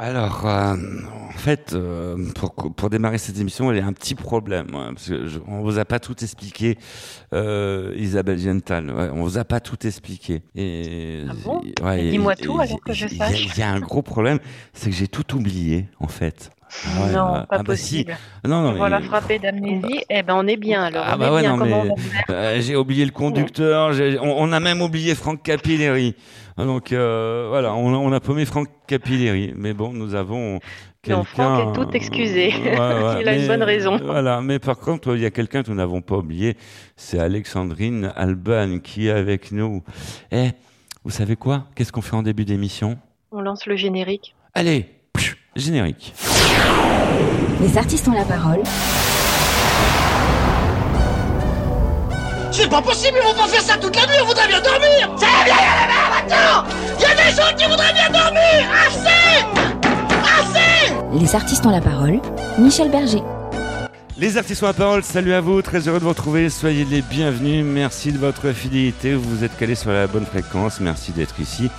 Alors, euh, en fait, euh, pour, pour démarrer cette émission, il y a un petit problème. parce que je, on vous a pas tout expliqué, euh, Isabelle Gental. Ouais, on vous a pas tout expliqué. Et, Ah bon? ouais, Dis-moi tout, alors que je il y a- sache. Il y, a un gros problème, c'est que j'ai tout oublié, en fait. Ah ouais, non, ah, pas ah bah si. possible. Non, non, mais- Voilà, frappé d'amnésie. Eh ben, on est bien alors. Ah bah ouais, non, mais- Euh, j'ai oublié le conducteur, on, on a même oublié Franck Capilleri. Donc euh, voilà, on, a- on a paumé Franck Capilleri. Mais bon, nous avons. Non, Franck est tout excusé. Ouais, ouais, Il a une bonne raison. Voilà, mais par contre, il y a quelqu'un que nous n'avons pas oublié, c'est Alexandrine Alban qui est avec nous. Eh, vous savez quoi? Qu'est-ce qu'on fait en début d'émission? On lance le générique. Allez, générique. Les artistes ont la parole. C'est pas possible, ils vont pas faire ça toute la nuit, on voudrait bien dormir C'est bien, y a la merde maintenant Y a des gens qui voudraient bien dormir Assez Assez Les artistes ont la parole. Michel Berger. Les artistes ont la parole, salut à vous, très heureux de vous retrouver, soyez les bienvenus, merci de votre fidélité, vous vous êtes calés sur la bonne fréquence, merci d'être ici.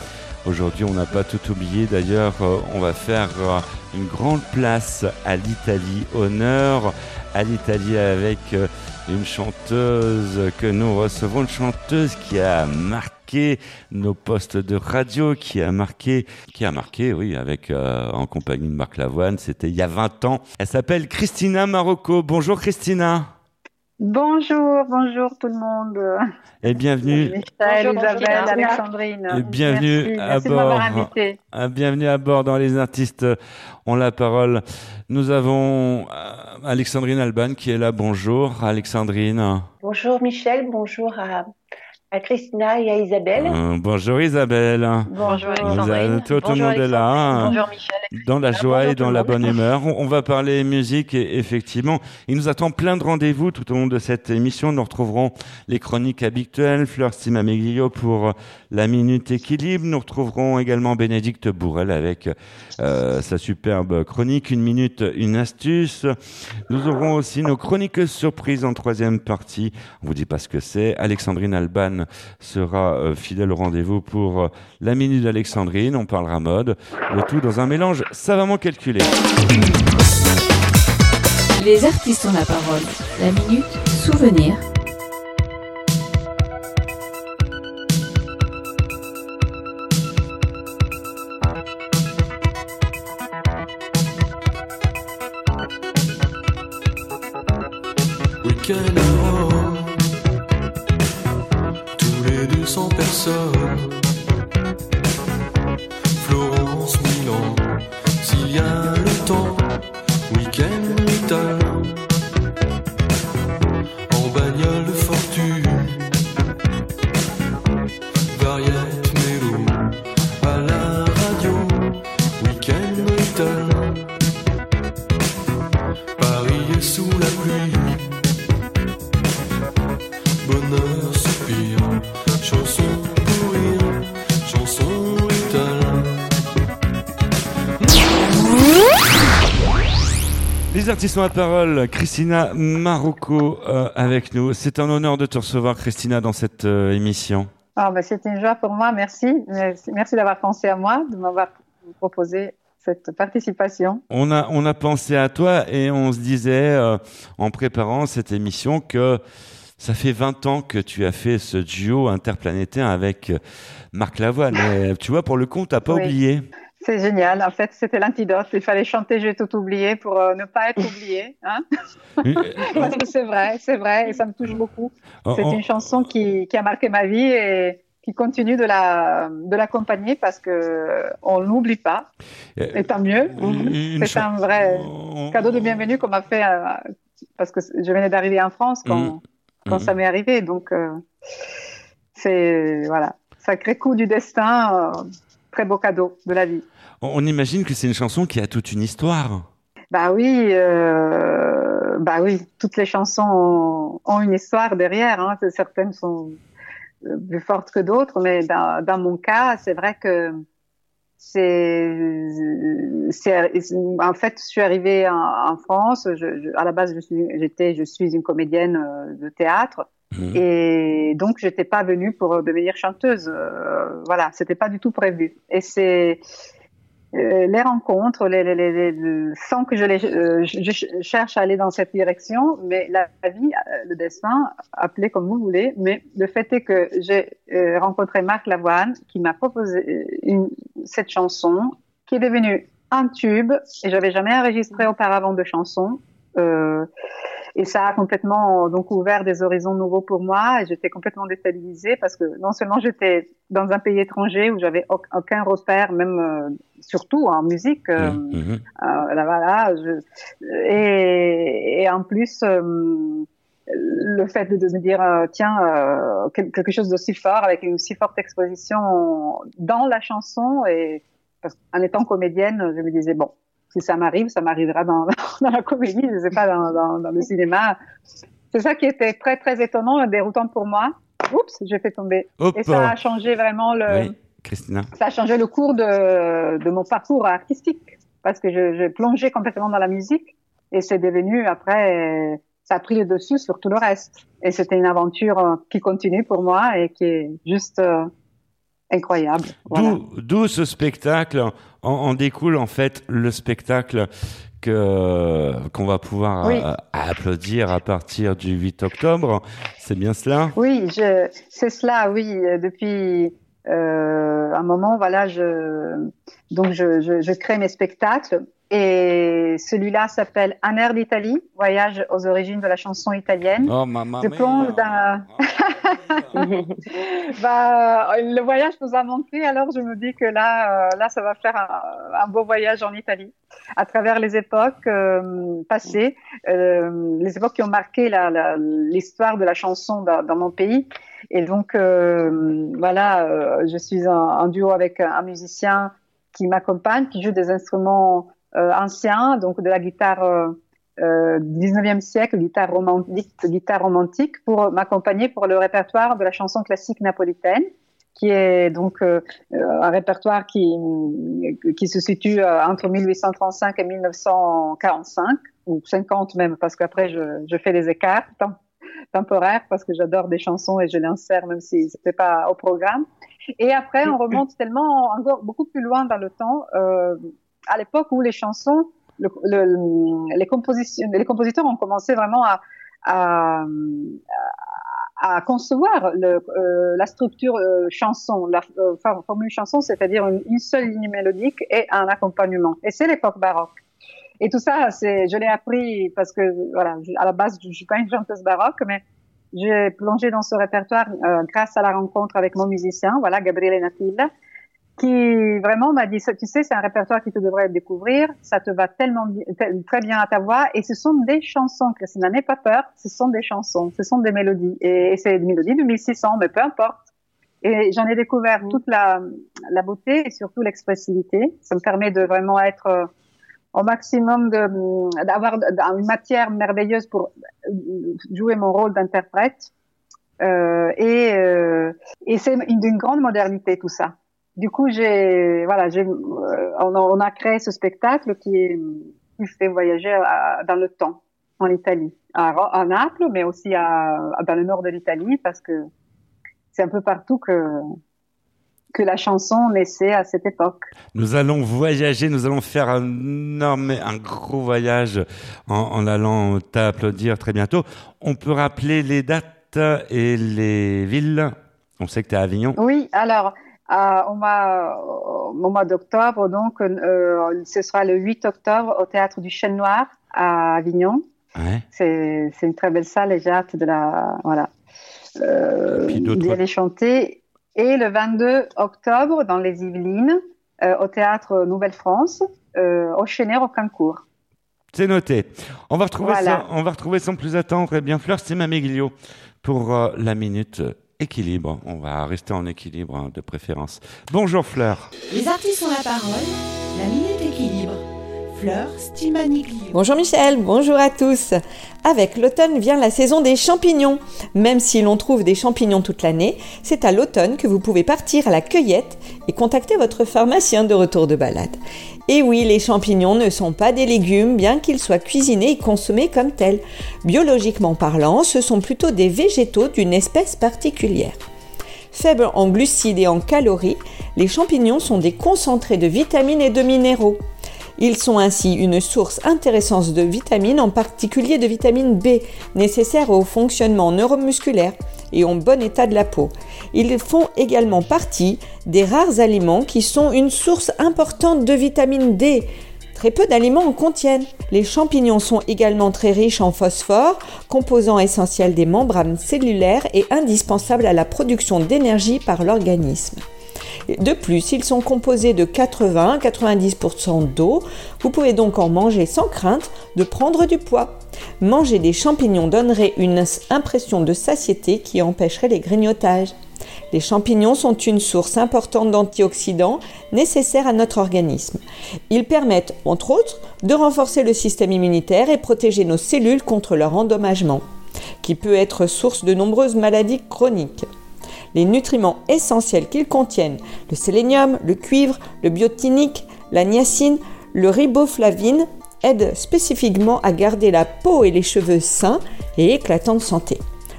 Aujourd'hui, on n'a pas tout oublié, d'ailleurs, euh, on va faire euh, une grande place à l'Italie, honneur à l'Italie avec euh, une chanteuse que nous recevons, une chanteuse qui a marqué nos postes de radio, qui a marqué, qui a marqué, oui, avec euh, en compagnie de Marc Lavoine, c'était il y a 20 ans. Elle s'appelle Christina Marocco. Bonjour Christina. Bonjour, bonjour tout le monde. Et bienvenue, Michel, Bonjour, Isabelle. Alexandrine. Et bienvenue merci, à merci de m'avoir bord. invité. euh, bienvenue à bord dans les artistes ont la parole. Nous avons euh, Alexandrine Alban qui est là. Bonjour Alexandrine. Bonjour Michel, bonjour à, à Christina et à Isabelle. Euh, bonjour Isabelle. Bonjour Alexandrine. avez- tout le Bonjour monde est là. Alexandrine. Bonjour Michel. Dans la joie bonjour et dans la bonne humeur. On on va parler musique et effectivement, il nous attend plein de rendez-vous tout au long de cette émission. Nous retrouverons les chroniques habituelles, Fleur Stima Meglio pour la Minute Équilibre. Nous retrouverons également Bénédicte Bourrel avec euh, sa superbe chronique Une minute, une astuce. Nous aurons aussi nos chroniques surprises en troisième partie. On vous dit pas ce que c'est. Alexandrine Alban sera euh, fidèle au rendez-vous pour euh, la Minute d'Alexandrine. On parlera mode. Le tout dans un mélange savamment calculé. Les artistes ont la parole. La minute souvenir. La parole. Christina Marocco euh, avec nous. C'est un honneur de te recevoir, Christina, dans cette euh, émission. Ah, ben, c'est une joie pour moi, merci. Merci, merci d'avoir pensé à moi, de m'avoir proposé cette participation. On a, on a pensé à toi et on se disait, euh, en préparant cette émission, que ça fait 20 ans que tu as fait ce duo interplanétaire avec Marc Lavoine. Et, tu vois, pour le coup, t'as pas Oui. oublié. C'est génial. En fait, c'était l'antidote. Il fallait chanter J'ai tout oublié pour euh, ne pas être oublié. Hein Euh, c'est vrai, c'est vrai, et ça me touche beaucoup. on- C'est on- une chanson qui, qui a marqué ma vie et qui continue de la de l'accompagner parce que on l'oublie pas. Et tant mieux. une C'est un vrai on- cadeau de bienvenue qu'on m'a fait euh, parce que je venais d'arriver en France quand, Mhm. quand ça m'est arrivé. Donc euh, c'est voilà, sacré coup du destin, euh, très beau cadeau de la vie. On imagine que c'est une chanson qui a toute une histoire. Bah oui, euh, bah oui, toutes les chansons ont, ont une histoire derrière. Hein. Certaines sont euh, plus fortes que d'autres, mais dans, dans mon cas, c'est vrai que c'est, en fait, je suis arrivée en, en France. Je, je- à la base, je suis, j'étais, je suis une comédienne euh, de théâtre. Mhm. Et donc, j'étais pas venue pour devenir chanteuse. Euh, voilà, c'était pas du tout prévu. Et c'est euh, les rencontres, les, les, les, les- sans que je, les, euh, je, cherche à aller dans cette direction, mais la, vie, euh, le destin, appelez comme vous voulez, mais le fait est que j'ai euh, rencontré Marc Lavoine qui m'a proposé une, cette chanson qui est devenue un tube et j'avais jamais enregistré auparavant de chanson. Et ça a complètement donc ouvert des horizons nouveaux pour moi et j'étais complètement déstabilisée parce que non seulement j'étais dans un pays étranger où j'avais au- aucun repère, même euh, surtout en musique, euh, Mhm, mhm. euh, là, voilà, je- et, et en plus le fait de, me dire tiens euh, quel- quelque chose d'aussi fort avec une si forte exposition dans la chanson et parce qu'en étant comédienne je me disais bon si ça m'arrive ça m'arrivera dans, dans la comédie je sais pas dans, dans, dans le cinéma. C'est ça qui était très très étonnant et déroutant pour moi. Oups j'ai fait tomber. Et ça a changé vraiment le Oui, Christina. ça a changé le cours de, de mon parcours artistique parce que je, je plongeais complètement dans la musique et c'est devenu après ça a pris le dessus sur tout le reste. Et c'était une aventure qui continue pour moi et qui est juste euh, incroyable voilà. D'où ce spectacle en, en découle en fait le spectacle que qu'on va pouvoir Oui. euh, applaudir à partir du 8 octobre. C'est bien cela? Oui, je, c'est cela, oui. Depuis euh, un moment, voilà, je, donc je, je, je crée mes spectacles et celui-là s'appelle Un air d'Italie, voyage aux origines de la chanson italienne. Oh maman. Je plonge dans- bah, le voyage nous a manqué, alors je me dis que là, euh, là, ça va faire un, un beau voyage en Italie, à travers les époques euh, passées, euh, les époques qui ont marqué l'histoire de la chanson dans, dans mon pays. Et donc, euh, voilà, euh, je suis en, en duo avec un musicien qui m'accompagne, qui joue des instruments euh, anciens, donc de la guitare. euh, euh, 19e siècle, guitare romantique, guitare romantique, pour m'accompagner pour le répertoire de la chanson classique napolitaine, qui est donc euh, euh, un répertoire qui, qui se situe euh, entre 1835 et 1945, ou 50 même, parce qu'après je, je fais des écarts tem- temporaires, parce que j'adore des chansons et je les insère même si c'était pas au programme. Et après, on remonte tellement encore beaucoup plus loin dans le temps, euh, à l'époque où les chansons le, le- les, compositeurs ont commencé vraiment à, concevoir euh, la structure euh, chanson, la euh, for- formule chanson, c'est-à-dire une, seule ligne mélodique et un accompagnement. Et c'est l'époque baroque. Et tout ça, je l'ai appris parce que, voilà, à la base, je, je suis pas une chanteuse baroque, mais j'ai plongé dans ce répertoire grâce à la rencontre avec mon musicien, voilà, Gabriele Natilla, qui vraiment m'a dit, tu sais, c'est un répertoire qui te devrait découvrir, ça te va tellement très bien à ta voix, et ce sont des chansons, Christina, n'aie pas peur, ce sont des chansons, ce sont des mélodies, et, c'est des mélodies de 1600, mais peu importe. Et j'en ai découvert toute la, la beauté et surtout l'expressivité. Ça me permet de vraiment être euh, au maximum de d'avoir une matière merveilleuse pour euh, jouer mon rôle d'interprète. Euh, et euh, et c'est une- d'une grande modernité tout ça. Du coup, j'ai voilà, j'ai euh, on, a, on a créé ce spectacle qui est qui fait voyager à- dans le temps en Italie, à, Naples, mais aussi à, dans le nord de l'Italie parce que c'est un peu partout que que la chanson naissait à cette époque. Nous allons voyager, nous allons faire un énorme, un gros voyage en, en allant t'applaudir très bientôt. On peut rappeler les dates et les villes? On sait que tu es à Avignon. Oui, alors euh, au mois, au mois d'octobre, donc euh, ce sera le 8 octobre au théâtre du Chêne Noir à Avignon. Ouais. C'est c'est une très belle salle et j'ai hâte de la voilà euh, d'y aller chanter. Et le 22 octobre dans les Yvelines euh, au théâtre Nouvelle-France au Chénet au Cancourt. C'est noté. On va retrouver Voilà. ça, on va retrouver sans plus attendre. Eh bien, Fleur Stimameglio pour euh, la minute équilibre. On va rester en équilibre hein, de préférence. Bonjour Fleur. Les artistes ont la parole. La minute équilibre. Bonjour Michel, bonjour à tous. Avec l'automne vient la saison des champignons. Même si l'on trouve des champignons toute l'année, c'est à l'automne que vous pouvez partir à la cueillette et contacter votre pharmacien de retour de balade. Et oui, les champignons ne sont pas des légumes, bien qu'ils soient cuisinés et consommés comme tels. Biologiquement parlant, ce sont plutôt des végétaux d'une espèce particulière. Faibles en glucides et en calories, les champignons sont des concentrés de vitamines et de minéraux. Ils sont ainsi une source intéressante de vitamines, en particulier de vitamine B, nécessaire au fonctionnement neuromusculaire et au bon état de la peau. Ils font également partie des rares aliments qui sont une source importante de vitamine D. Très peu d'aliments en contiennent. Les champignons sont également très riches en phosphore, composant essentiel des membranes cellulaires et indispensable à la production d'énergie par l'organisme. De plus, ils sont composés de 80-90% d'eau. Vous pouvez donc en manger sans crainte de prendre du poids. Manger des champignons donnerait une impression de satiété qui empêcherait les grignotages. Les champignons sont une source importante d'antioxydants nécessaires à notre organisme. Ils permettent, entre autres, de renforcer le système immunitaire et protéger nos cellules contre leur endommagement, qui peut être source de nombreuses maladies chroniques les nutriments essentiels qu'ils contiennent, le sélénium, le cuivre, le biotinique, la niacine, le riboflavine, aident spécifiquement à garder la peau et les cheveux sains et éclatants de santé.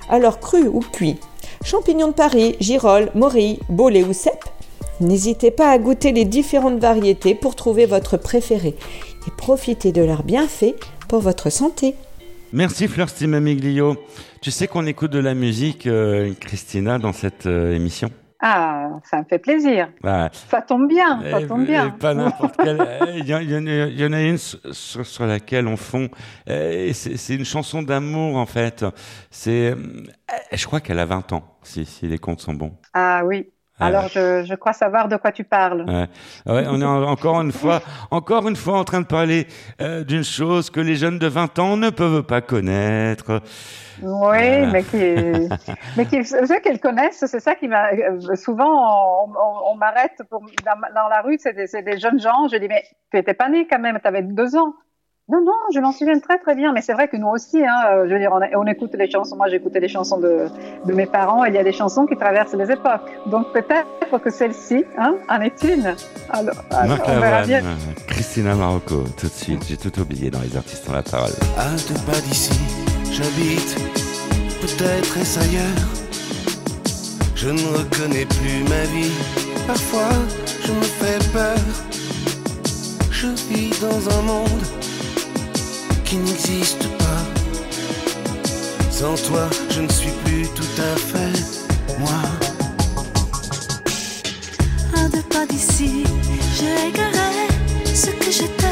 Alors cru ou cuit, champignons de Paris, girolles, morilles, bolets ou cèpes, n'hésitez pas à goûter les différentes variétés pour trouver votre préféré et profitez de leurs bienfaits pour votre santé. Merci Fleur Stimamiglio. Tu sais qu'on écoute de la musique, euh, Christina, dans cette euh, émission? Ah, ça me fait plaisir. Bah, Ça tombe bien, ça et- tombe bien. et pas n'importe quelle. Il y, en- il y en a- il y en a une sur, sur laquelle on fond. C'est une chanson d'amour en fait. C'est, je crois qu'elle a 20 ans, si, si les comptes sont bons. Ah oui. Ah, Alors, je, je crois savoir de quoi tu parles. Ouais. Ouais, on est en- encore une fois, encore une fois en train de parler euh, d'une chose que les jeunes de 20 ans ne peuvent pas connaître. Oui, mais qui, mais qui, ceux qu'elles connaissent, c'est ça qui m'a. euh, Souvent, on, on- on m'arrête dans, dans la rue, c'est des, c'est des jeunes gens. Je dis, mais tu étais pas né quand même, tu avais deux ans. Non, non, je m'en souviens très très bien. Mais c'est vrai que nous aussi, hein, euh, je veux dire, on, a- on écoute les chansons. Moi, j'écoutais les chansons de, de mes parents. Il y a des chansons qui traversent les époques. Donc peut-être que celle-ci hein, en est une. Alors, on verra bien. Christina Marocco, tout de suite. J'ai tout oublié dans les artistes ont la parole. À deux pas d'ici, j'habite, peut-être est-ce ailleurs. Je ne reconnais plus ma vie, parfois je me fais peur. Je vis dans un monde qui n'existe pas. Sans toi, je ne suis plus tout à fait moi. À deux pas d'ici, j'ai égaré ce que j'étais.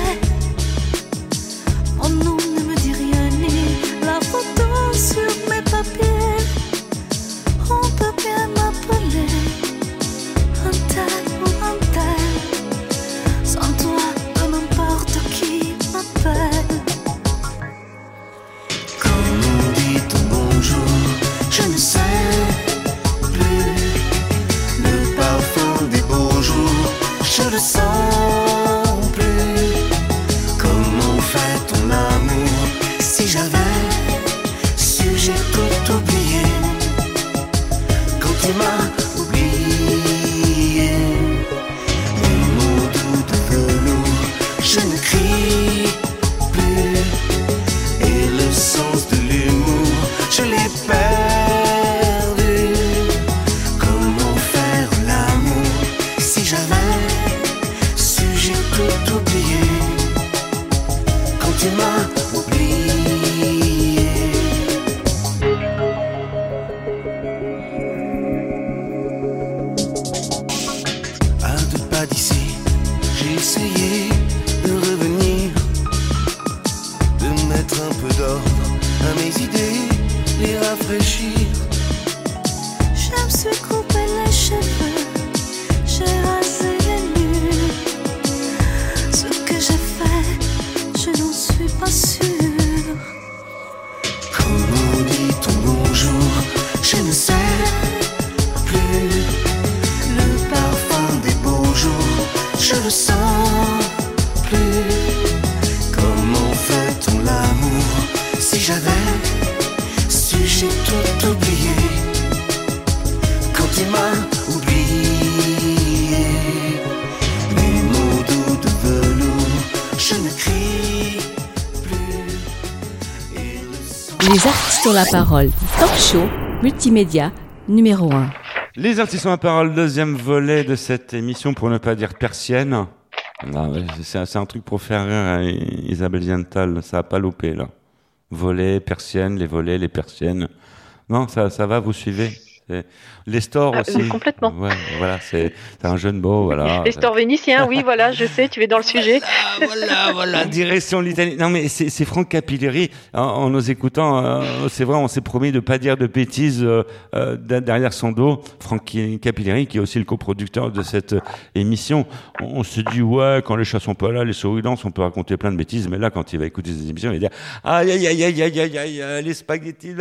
Ont la parole. Talk show, multimédia, numéro 1. Les artistes ont la parole, deuxième volet de cette émission, pour ne pas dire persienne. Ah c'est un truc pour faire rire à Isabelle Ziental, ça a pas loupé là. Volet, persienne, les volets, les persiennes. Non, ça, ça va, vous suivez? Les stores ah, aussi. Complètement. Voilà, c'est un jeu de mots. Voilà. Les stores vénitiens, oui, voilà, je sais, tu es dans le sujet. Voilà, voilà, voilà direction l'Italie. Non, mais c'est Franck Capilleri, en, en, nous écoutant, euh, c'est vrai, on s'est promis de pas dire de bêtises euh, euh derrière son dos. Franck Capilleri, qui est aussi le coproducteur de cette euh, émission, on, on se dit, ouais, quand les chats sont pas là, les souris dansent, on peut raconter plein de bêtises, mais là, quand il va écouter des émissions, il va dire, aïe, aïe, aïe, aïe, aïe, aïe, aïe, les spaghettis,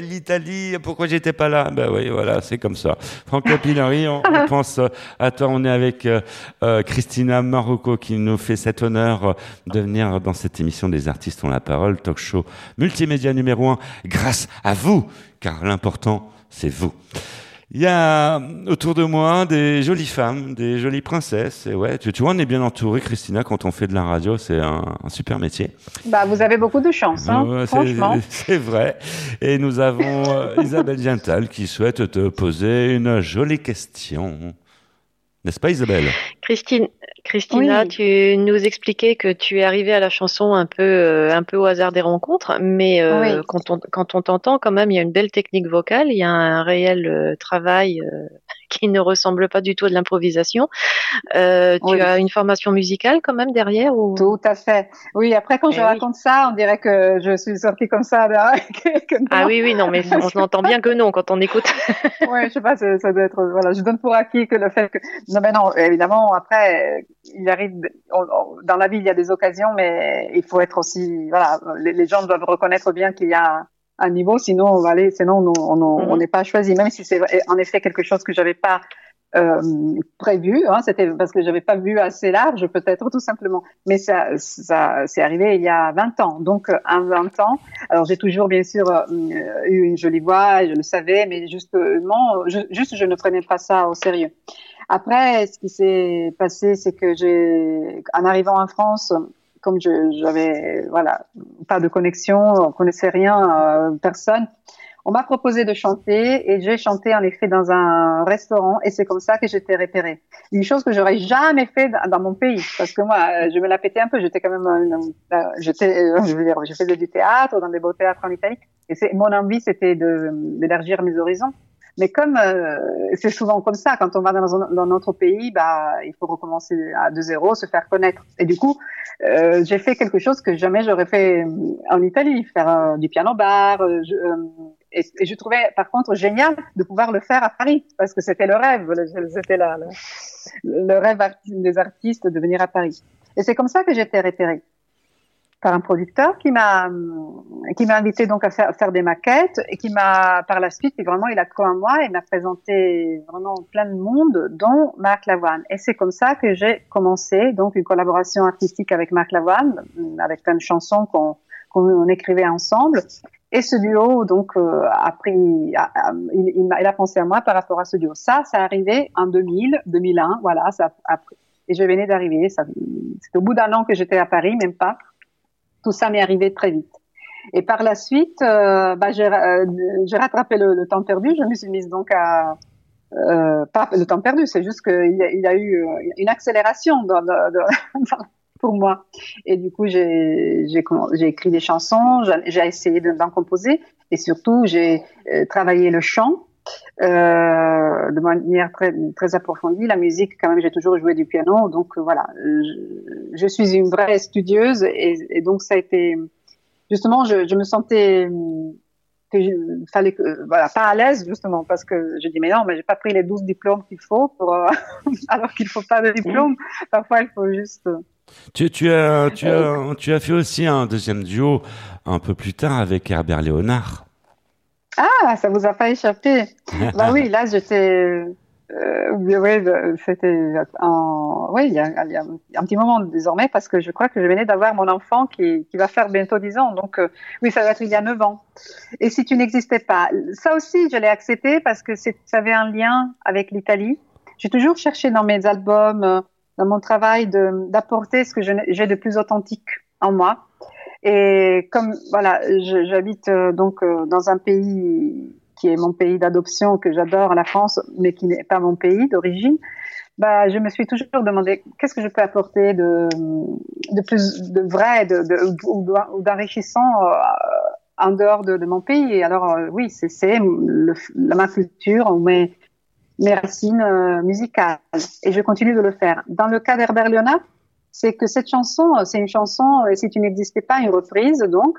l'Italie, pourquoi j'étais pas là? Ben oui voilà, c'est comme ça. Franck Capilleri, on, on pense euh, à toi. On est avec euh, euh, Christina Marocco qui nous fait cet honneur euh, de venir dans cette émission des artistes ont la parole, talk show multimédia numéro un, grâce à vous, car l'important, c'est vous. Il y a autour de moi des jolies femmes, des jolies princesses. Et ouais, tu, tu vois, on est bien entouré, Christina, quand on fait de la radio, c'est un, un super métier. Bah, vous avez beaucoup de chance, hein, c'est- franchement. C'est vrai. Et nous avons euh, Isabelle Giantal qui souhaite te poser une jolie question. N'est-ce pas, Isabelle? Christine, Christina, Oui. tu nous expliquais que tu es arrivée à la chanson un peu, euh, un peu au hasard des rencontres, mais euh, Oui. quand on, quand on t'entend, quand même, il y a une belle technique vocale, il y a un réel euh, travail euh, qui ne ressemble pas du tout à de l'improvisation. Euh, tu Oui. as une formation musicale quand même derrière ou? Tout à fait. Oui, après, quand Eh je oui. raconte ça, on dirait que je suis sortie comme ça. que- que Ah oui, oui, non, mais on entend bien que non quand on écoute. ouais, je sais pas, ça, ça doit être, voilà, je donne pour acquis que le fait que, non, mais non, évidemment, après, il arrive, on- on- dans la vie, il y a des occasions, mais il faut être aussi, voilà, les, les gens doivent reconnaître bien qu'il y a un niveau, sinon, on va aller, sinon, on on- on- Mhm. n'est pas choisi, même si c'est en effet quelque chose que j'avais pas, euh, prévu, hein, c'était parce que j'avais pas vu assez large, peut-être, tout simplement. Mais ça, ça, c'est arrivé il y a 20 ans. Donc, euh, à 20 ans, alors j'ai toujours, bien sûr, euh, eu une jolie voix, je le savais, mais justement, je, juste, je ne prenais pas ça au sérieux. Après, ce qui s'est passé, c'est que j'ai, en arrivant en France, comme je, j'avais, voilà, pas de connexion, on connaissait rien, euh, personne, on m'a proposé de chanter et j'ai chanté en effet dans un restaurant et c'est comme ça que j'étais repérée. Une chose que j'aurais jamais fait dans, mon pays parce que moi, euh, je me la pétais un peu. J'étais quand même, euh, j'étais, euh, je veux dire, je faisais du théâtre dans des beaux théâtres en Italie et c'est mon envie, c'était de d'élargir mes horizons. Mais comme euh, c'est souvent comme ça, quand on va dans, un- dans notre pays, bah, il faut recommencer à de zéro, se faire connaître. Et du coup, euh, j'ai fait quelque chose que jamais j'aurais fait en Italie, faire euh, du piano bar. euh, je, euh, et, et je trouvais par contre génial de pouvoir le faire à Paris, parce que c'était le rêve, c'était le, le rêve des artistes de venir à Paris. Et c'est comme ça que j'étais repérée par un producteur qui m'a qui m'a invité donc à faire, faire des maquettes et qui m'a par la suite vraiment il a cru en moi et m'a présenté vraiment plein de monde dont Marc Lavoine. Et c'est comme ça que j'ai commencé donc une collaboration artistique avec Marc Lavoine avec plein de chansons qu'on qu'on écrivait ensemble. Et ce duo donc euh, a pris a- a- il, il, m'a- il a pensé à moi par rapport à ce duo. Ça ça arrivé en 2000 2001 voilà ça a pris. Et je venais d'arriver c'est au bout d'un an que j'étais à Paris même pas tout ça m'est arrivé très vite. Et par la suite, euh, bah, j'ai euh, rattrapé le, temps perdu. Je me suis mise donc à euh, pas le temps perdu, c'est juste qu'il a- a eu euh, une accélération pour moi. Et du coup, j'ai écrit des chansons, j'ai essayé de- d'en composer, et surtout j'ai travaillé le chant. Euh, de manière très, très approfondie. La musique, quand même, j'ai toujours joué du piano, donc euh, voilà, je, je suis une vraie studieuse et, et donc ça a été justement, je, je me sentais hum, que je, fallait que voilà pas à l'aise justement parce que je dis mais non mais j'ai pas pris les 12 diplômes qu'il faut pour euh, alors qu'il faut pas de diplôme parfois il faut juste euh, Tu, tu, as, tu, as, tu as fait aussi un deuxième duo un peu plus tard avec Herbert Léonard. Ah ça vous a pas échappé bah oui là j'étais euh, oui, oui, c'était en, oui, il y, a, il y a un petit moment désormais parce que je crois que je venais d'avoir mon enfant qui, qui va faire bientôt 10 ans. Donc, euh, oui, ça va être il y a 9 ans. Et si tu n'existais pas, ça aussi, je l'ai accepté parce que ça avait un lien avec l'Italie. J'ai toujours cherché dans mes albums, euh, dans mon travail, d'apporter ce que j'ai de plus authentique en moi. Et comme, voilà, j'habite euh, donc euh, dans un pays qui est mon pays d'adoption, que j'adore, la France, mais qui n'est pas mon pays d'origine, bah, je me suis toujours demandé qu'est-ce que je peux apporter de, de plus de vrai, de, de ou, d'enrichissant euh, en dehors de, mon pays. Et alors, oui, c'est, ma culture, mes, mes racines musicales. Et je continue de le faire. Dans le cas d'Herbert Leonard, c'est que cette chanson, c'est une chanson, si tu n'existais pas, une reprise, donc,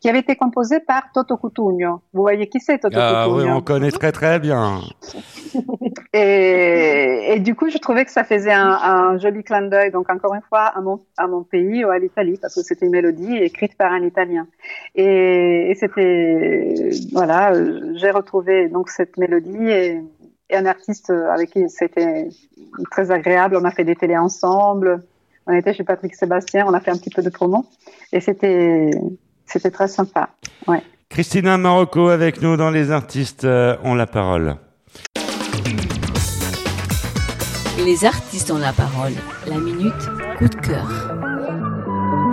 qui avait été composée par Toto Cutugno. Vous voyez qui c'est Toto ah, Cutugno Oui, on connaît très très bien. et, et, du coup, je trouvais que ça faisait un, un joli clin d'œil, donc encore une fois, à mon, à mon pays ou à l'Italie, parce que c'était une mélodie écrite par un Italien. Et, et c'était, voilà, j'ai retrouvé donc cette mélodie et, et un artiste avec qui c'était très agréable. On a fait des télés ensemble. On était chez Patrick Sébastien, on a fait un petit peu de promo et c'était c'était très sympa. Ouais. Christina Marocco avec nous dans les artistes euh, ont la parole. Les artistes ont la parole. La minute coup de cœur.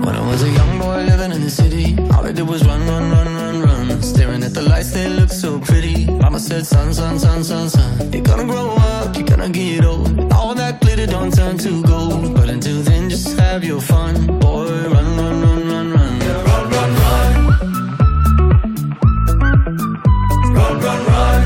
When I was a young boy living in the city, all I did was run, run, run, run, run. Staring at the lights, they look so pretty. Mama said, son, son, son, son, son. You're gonna grow up, you're gonna get old. All that glitter don't turn to gold. But until then, just have your fun. Boy, run, run, run, run, run. Run, run, run. Run, run, run.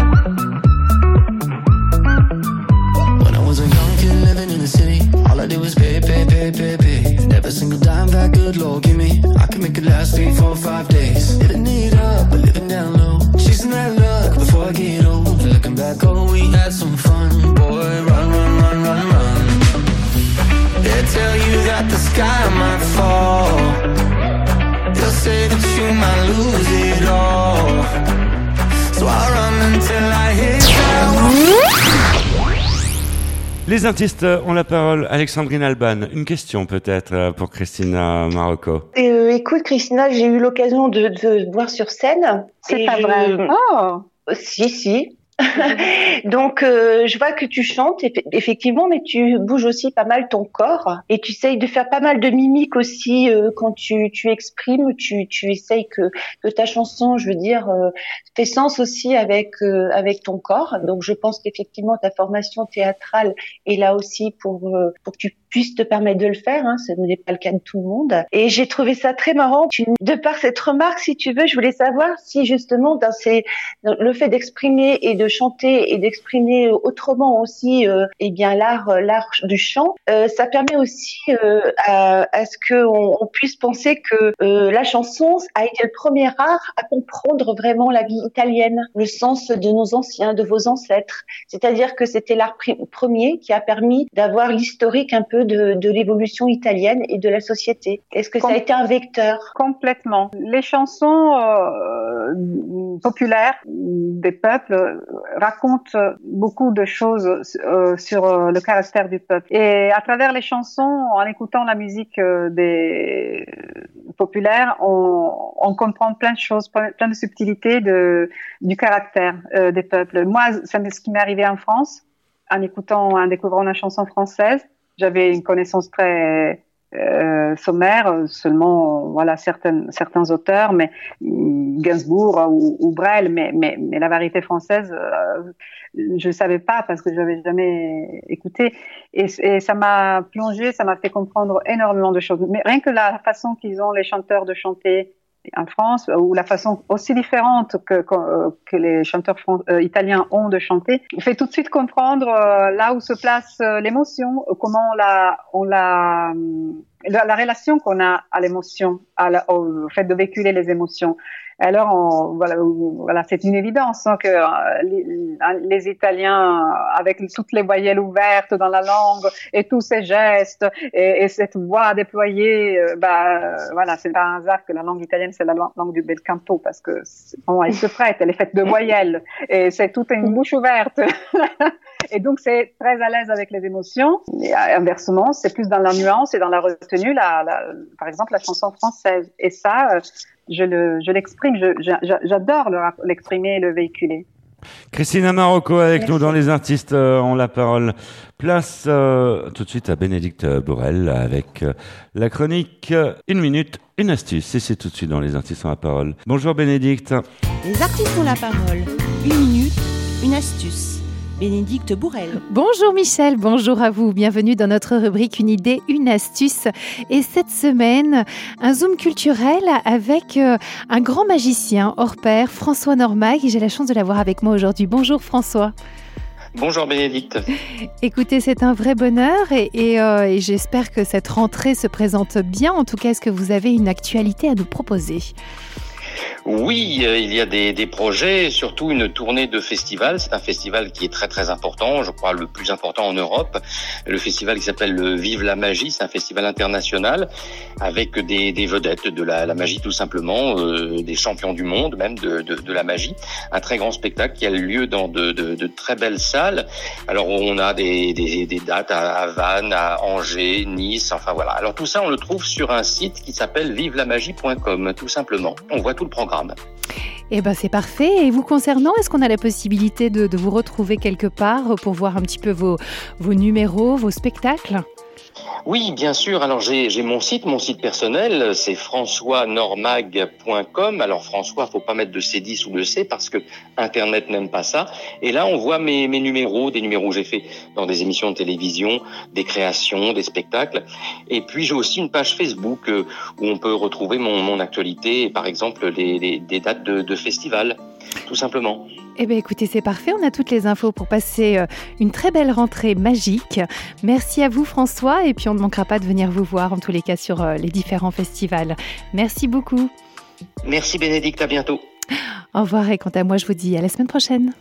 When I was a young kid living in the city, all I did was pay, pay, pay, pay, pay. Never single dime that good Lord give me. I can make it last three, four, five days. Living it up, but living down low. Chasing that luck before I get old. Looking back, oh, we had some fun. Boy, run, run, run, run, run. They tell you that the sky might fall. They'll say that you might lose it all. So I run until I hit Les artistes ont la parole. Alexandrine Alban, une question peut-être pour Christina Marocco. Euh, écoute, Christina, j'ai eu l'occasion de, de voir sur scène. C'est pas je... vrai. Oh. Si, si. Donc, euh, je vois que tu chantes effectivement, mais tu bouges aussi pas mal ton corps et tu essayes de faire pas mal de mimiques aussi euh, quand tu, tu exprimes. Tu, tu essayes que, que ta chanson, je veux dire, euh, fait sens aussi avec euh, avec ton corps. Donc, je pense qu'effectivement ta formation théâtrale est là aussi pour euh, pour que tu puisses te permettre de le faire. Hein, ce n'est pas le cas de tout le monde. Et j'ai trouvé ça très marrant. De par cette remarque, si tu veux, je voulais savoir si justement dans ces le fait d'exprimer et de chanter et d'exprimer autrement aussi euh, eh bien l'art l'art du chant euh, ça permet aussi euh, à, ce que on, puisse penser que euh, la chanson a été le premier art à comprendre vraiment la vie italienne le sens de nos anciens de vos ancêtres c'est-à-dire que c'était l'art premier qui a permis d'avoir l'historique un peu de, de l'évolution italienne et de la société est-ce que Com ça a été un vecteur? Complètement les chansons populaires des peuples raconte beaucoup de choses euh, sur euh, le caractère du peuple. Et à travers les chansons, en écoutant la musique euh, des populaires, on, on, comprend plein de choses, plein de subtilités de, du caractère euh, des peuples. Moi, c'est ce qui m'est arrivé en France, en écoutant, en découvrant la chanson française. J'avais une connaissance très euh, sommaire, seulement voilà certaines, certains auteurs, mais Gainsbourg ou, ou Brel, mais, mais, mais, la variété française, euh, je savais pas parce que je n'avais jamais écouté. Et ça m'a plongé, ça m'a fait comprendre énormément de choses. Mais rien que la façon qu'ils ont, les chanteurs, de chanter en France, ou la façon aussi différente que, que, que les chanteurs euh, italiens ont de chanter, fait tout de suite comprendre euh, là où se place euh, l'émotion, comment on la, on la, la, la relation qu'on a à l'émotion, au fait de véhiculer les émotions. Alors, on, voilà, voilà c'est une évidence hein, que les, les, Italiens, avec toutes les voyelles ouvertes dans la langue et tous ces gestes et, et cette voix déployée, euh, bah, voilà, c'est pas un hasard que la langue italienne c'est la langue du bel canto parce que bon, elle se prête, elle est faite de voyelles et c'est toute une bouche ouverte. et donc c'est très à l'aise avec les émotions. Et inversement, c'est plus dans la nuance et dans la retenue, la, la, par exemple la chanson française. Et ça, je l'exprime, je j'adore l'exprimer et le véhiculer. Christina Marocco avec nous dans Les Artistes euh, ont la parole. Place euh, tout de suite à Bénédicte Borel avec euh, la chronique Une minute, une astuce. Et c'est tout de suite dans Les Artistes ont la parole. Bonjour Bénédicte. Les Artistes ont la parole. Une minute, une astuce. Bénédicte Bourrel. Bonjour Michel, bonjour à vous. Bienvenue dans notre rubrique Une idée, une astuce. Et cette semaine, un zoom culturel avec euh, un grand magicien hors pair, François Normag. J'ai la chance de l'avoir avec moi aujourd'hui. Bonjour François. Bonjour Bénédicte. Écoutez, c'est un vrai bonheur et, et, euh, et j'espère que cette rentrée se présente bien. En tout cas, est-ce que vous avez une actualité à nous proposer? Oui, euh, il y a des, des projets, surtout une tournée de festivals. C'est un festival qui est très très important, je crois le plus important en Europe. Le festival qui s'appelle le Vive la magie, c'est un festival international avec des, des vedettes de la, la, magie tout simplement, euh, des champions du monde même de, de, de, la magie. Un très grand spectacle qui a lieu dans de, de très belles salles. Alors on a des, des, des dates à, à Vannes, à Angers, Nice, enfin voilà. Alors tout ça on le trouve sur un site qui s'appelle vivelamagie.com tout simplement. On voit tout programme. Eh ben c'est parfait. Et vous concernant, est-ce qu'on a la possibilité de, vous retrouver quelque part pour voir un petit peu vos numéros, vos spectacles? Oui, bien sûr. Alors j'ai mon site, mon site personnel, c'est françoisnormag.com. Alors François, faut pas mettre de C10 ou de C parce que Internet n'aime pas ça. Et là, on voit mes, numéros, des numéros que j'ai fait dans des émissions de télévision, des créations, des spectacles. Et puis j'ai aussi une page Facebook euh, où on peut retrouver mon, mon actualité, par exemple les, des dates de, de festivals, tout simplement. Eh bien écoutez, c'est parfait, on a toutes les infos pour passer euh, une très belle rentrée magique. Merci à vous François et puis on ne manquera pas de venir vous voir en tous les cas sur euh, les différents festivals. Merci beaucoup. Merci Bénédicte, à bientôt. Au revoir et quant à moi je vous dis à la semaine prochaine.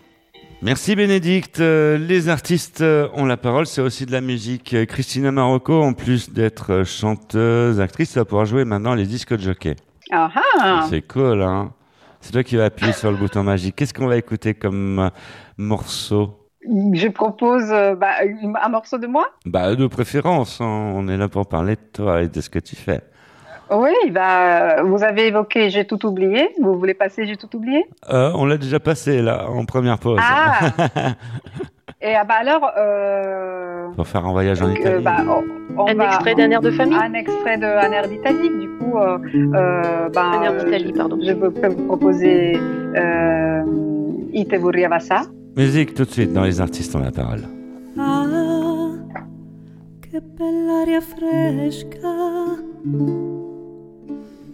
Merci Bénédicte. Euh, Les artistes ont la parole, c'est aussi de la musique. Christina Marocco, en plus d'être chanteuse, actrice, va pouvoir jouer maintenant les disques de jockey. Ah ah C'est cool, hein c'est toi qui vas appuyer sur le bouton magique. Qu'est-ce qu'on va écouter comme euh, morceau? Je propose euh, bah, un morceau de moi? Bah, de préférence. Hein. On est là pour parler de toi et de ce que tu fais. Oui, bah, vous avez évoqué J'ai tout oublié. Vous voulez passer J'ai tout oublié? Euh, On l'a déjà passé là, en première pause. Ah Et ah bah alors. Euh... Pour faire un voyage en Italie. Euh, bah, on, on un va, extrait d'un air de famille Un extrait d'un air d'Italie. Du coup, euh, euh, bah, un air d'Italie, pardon. Je peux vous proposer euh, Ite. Musique tout de suite dans Les artistes ont la parole. Ah, che bell'aria fresca,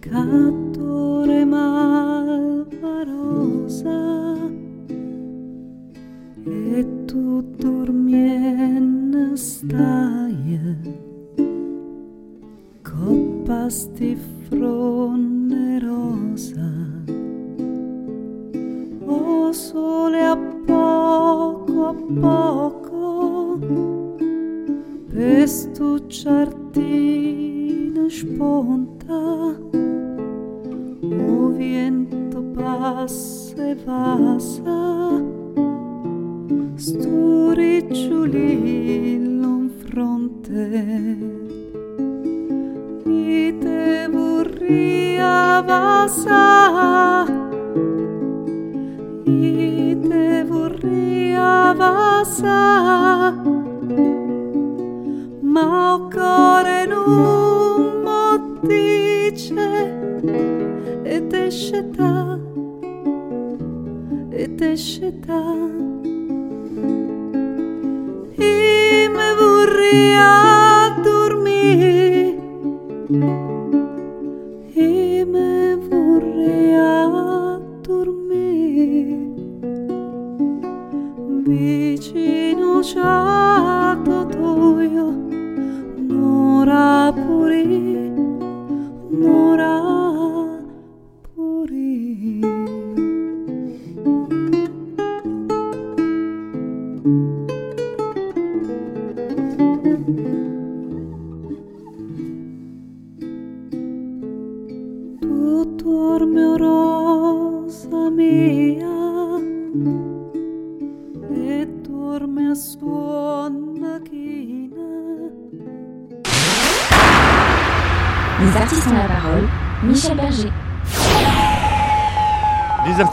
cattore malvarosa. E tu dormien stai. Coppas di fronne rosa. O sole a poco a poco. Pestucciarti sponta O viento passa e vasa sturiciu l'on fronte. Ni te vorria vasa. Ni vorria vasa. Ma o core non mo dice Ed esce ta Ed esce ta vorría dormir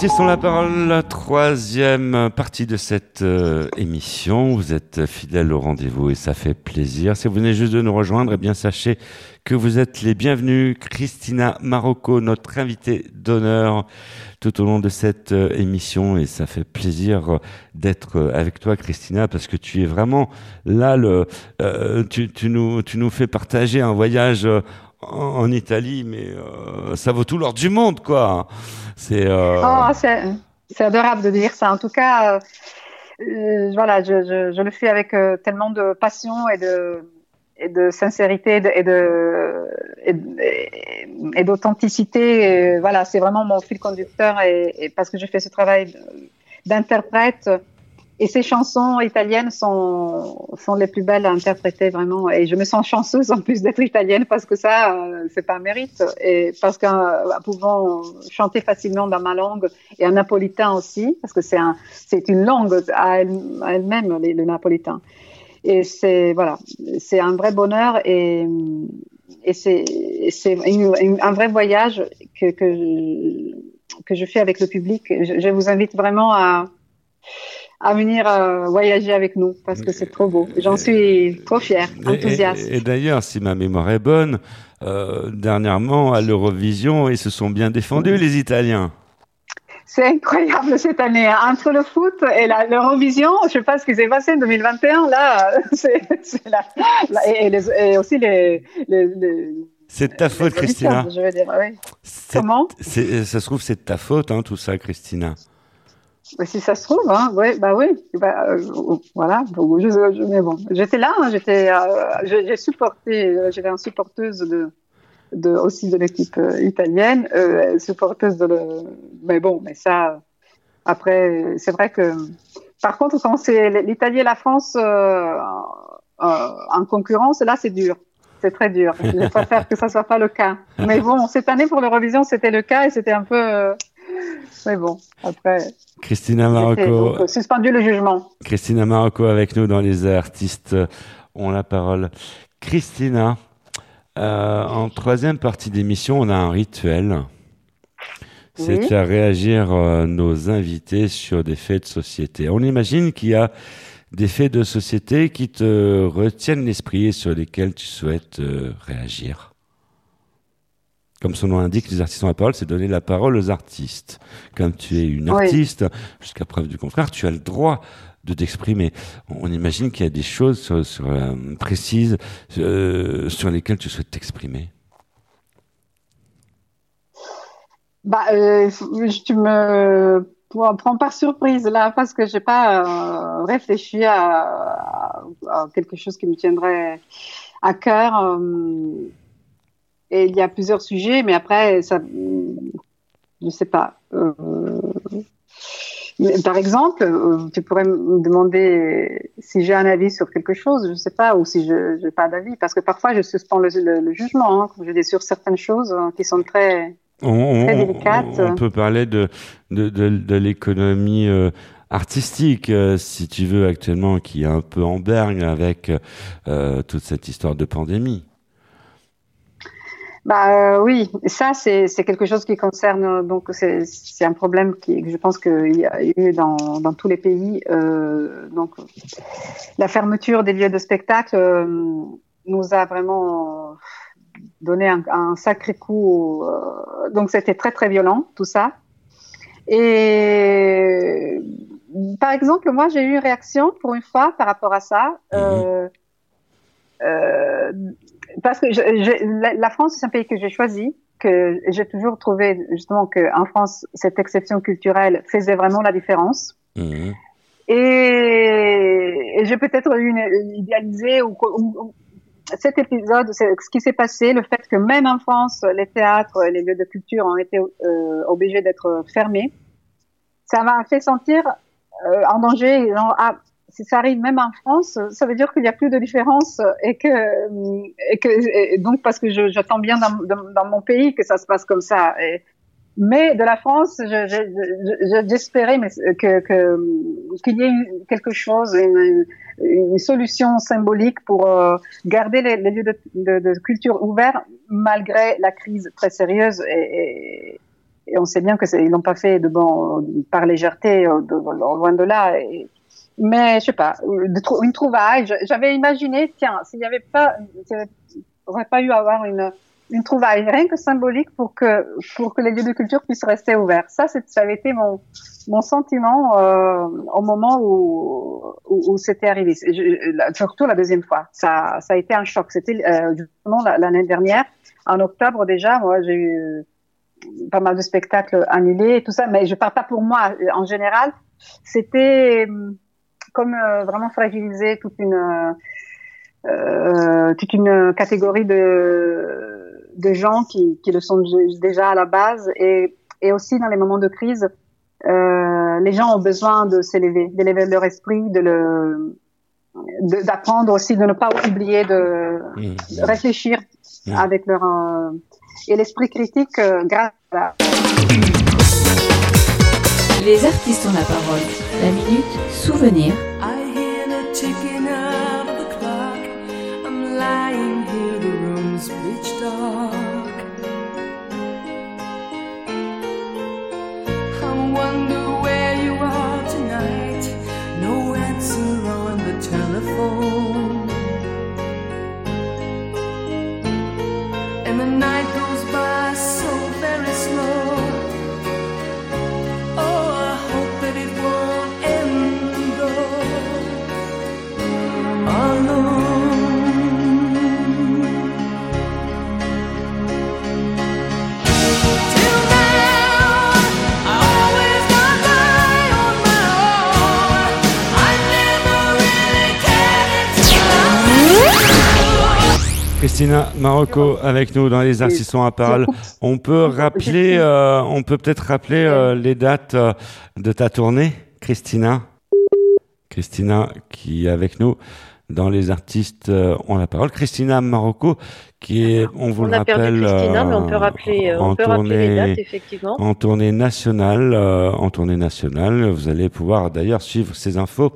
artistes la parole, la troisième partie de cette euh, émission. Vous êtes fidèles au rendez-vous et ça fait plaisir. Si vous venez juste de nous rejoindre, eh bien sachez que vous êtes les bienvenus. Christina Marocco, notre invitée d'honneur tout au long de cette euh, émission et ça fait plaisir euh, d'être avec toi Christina parce que tu es vraiment là tu, tu nous tu nous fais partager un voyage en, Italie mais euh, ça vaut tout l'or du monde quoi. C'est euh, Oh, c'est adorable de dire ça. En tout cas, euh, voilà, je, le fais avec tellement de passion et de, et de sincérité et de, et d'authenticité. Voilà, c'est vraiment mon fil conducteur et parce que je fais ce travail d'interprète. Et ces chansons italiennes sont, sont les plus belles à interpréter vraiment. Et je me sens chanceuse en plus d'être italienne parce que ça, euh, c'est pas un mérite. Et parce qu'en pouvant chanter facilement dans ma langue et en napolitain aussi, parce que c'est un, c'est une langue à elle- à elle-même, le napolitain. Et c'est, voilà, c'est un vrai bonheur et, et c'est, c'est un vrai voyage que, que, je, que je fais avec le public. Je vous invite vraiment à, à venir euh, voyager avec nous parce que c'est trop beau. J'en suis trop fière, enthousiaste. Et, et d'ailleurs, si ma mémoire est bonne, euh, dernièrement à l'Eurovision, ils se sont bien défendus, les Italiens. C'est incroyable cette année. hein. Entre le foot et l'Eurovision, je sais pas ce qui s'est passé en 2021. Là, c'est et, aussi les. les, les C'est de ta faute, Christina. Je veux dire, oui. C'est- Comment? Ça se trouve, c'est de ta faute, hein, tout ça, Christina. Si ça se trouve, hein, ouais, bah oui, bah, euh, voilà. Donc, je- mais bon, j'étais là, hein, j'étais, euh, j'ai supporté, euh, j'étais une supporteuse de, de aussi de l'équipe italienne, supporteuse de le, mais bon, mais ça, après, c'est vrai que, par contre, quand c'est l'Italie et la France en concurrence, là, c'est dur. C'est très dur. Je préfère que ça soit pas le cas. Mais bon, cette année pour l'Eurovision, c'était le cas et c'était un peu. Mais bon, après. Christina Marocco, donc, euh, suspendu le jugement. Christina Marocco avec nous dans les artistes euh, ont la parole. Christina, euh, en troisième partie d'émission, on a un rituel. C'est de Oui. faire réagir euh, nos invités sur des faits de société. On imagine qu'il y a des faits de société qui te retiennent l'esprit et sur lesquels tu souhaites euh, réagir. Comme son nom l'indique, les artistes ont la parole, c'est donner la parole aux artistes. Comme tu es une Oui. artiste, jusqu'à preuve du contraire, tu as le droit de t'exprimer. On imagine qu'il y a des choses sur, sur, euh, précises euh, sur lesquelles tu souhaites t'exprimer. Bah, euh, tu me prends par surprise là parce que j'ai pas réfléchi à, à- à quelque chose qui me tiendrait à cœur. Et il y a plusieurs sujets, mais après, ça, je sais pas. Euh, par exemple, euh, tu pourrais me demander si j'ai un avis sur quelque chose, je sais pas, ou si je n'ai pas d'avis, parce que parfois je suspends le, le- le jugement, hein, comme je dis sur certaines choses hein, qui sont très On, Très on- délicate. on peut parler de, de, de, de l'économie euh, artistique, euh, si tu veux, actuellement, qui est un peu en berne avec euh, toute cette histoire de pandémie. Bah euh, oui, ça c'est c'est quelque chose qui concerne euh, donc c'est c'est un problème qui que je pense qu'il y a eu dans dans tous les pays euh, donc la fermeture des lieux de spectacle euh, nous a vraiment donné un, un sacré coup euh, donc c'était très très violent tout ça. Et par exemple moi j'ai eu une réaction pour une fois par rapport à ça. Euh, euh, parce que je, je- la, la France, c'est un pays que j'ai choisi, que j'ai toujours trouvé justement qu'en France, cette exception culturelle faisait vraiment la différence. Mhm. Et, et j'ai peut-être eu une, idéalisé ou, cet épisode, ce qui s'est passé, le fait que même en France, les théâtres, les lieux de culture ont été euh, obligés d'être fermés, ça m'a fait sentir euh, en danger. Genre, ah, si ça arrive même en France, ça veut dire qu'il n'y a plus de différence et que, et que et donc parce que je- j'attends bien dans, mon pays que ça se passe comme ça. Mais de la France, je- je- je- j'espérais mais que qu'il y ait quelque chose, une, solution symbolique pour euh, garder les, lieux de, culture ouverts malgré la crise très sérieuse et, on sait bien que ils l'ont pas fait de bon par légèreté, euh, loin de là. Mais je sais pas, une trouvaille. J'avais imaginé, tiens, s'il n'y avait pas, aurait pas eu à avoir une une trouvaille, rien que symbolique pour que pour que les lieux de culture puissent rester ouverts. Ça, ça avait été mon mon sentiment euh, au moment où où, où c'était arrivé. Je, surtout la deuxième fois, ça ça a été un choc. C'était euh, justement l'année dernière, en octobre déjà. Moi, j'ai eu pas mal de spectacles annulés et tout ça, mais je parle pas pour moi. En général, c'était comme euh, vraiment fragiliser toute une euh, toute une catégorie de de gens qui, qui le sont déjà à la base et, et aussi dans les moments de crise, euh, les gens ont besoin de s'élever, d'élever leur esprit, de le d'apprendre aussi, de ne pas oublier de, mmh. réfléchir mmh. avec leur euh, et l'esprit critique euh, grâce à Les artistes ont la parole. La minute souvenir. Christina Marocco avec nous dans les artistes à parole. On peut rappeler, euh, on peut peut-être rappeler euh, les dates euh, de ta tournée, Christina? Christina qui est avec nous dans les artistes ont la parole. Christina Marocco qui est, on vous on le rappelle, Christina, mais on peut rappeler, on peut rappeler les dates effectivement. En tournée nationale, en tournée nationale, vous allez pouvoir d'ailleurs suivre ces infos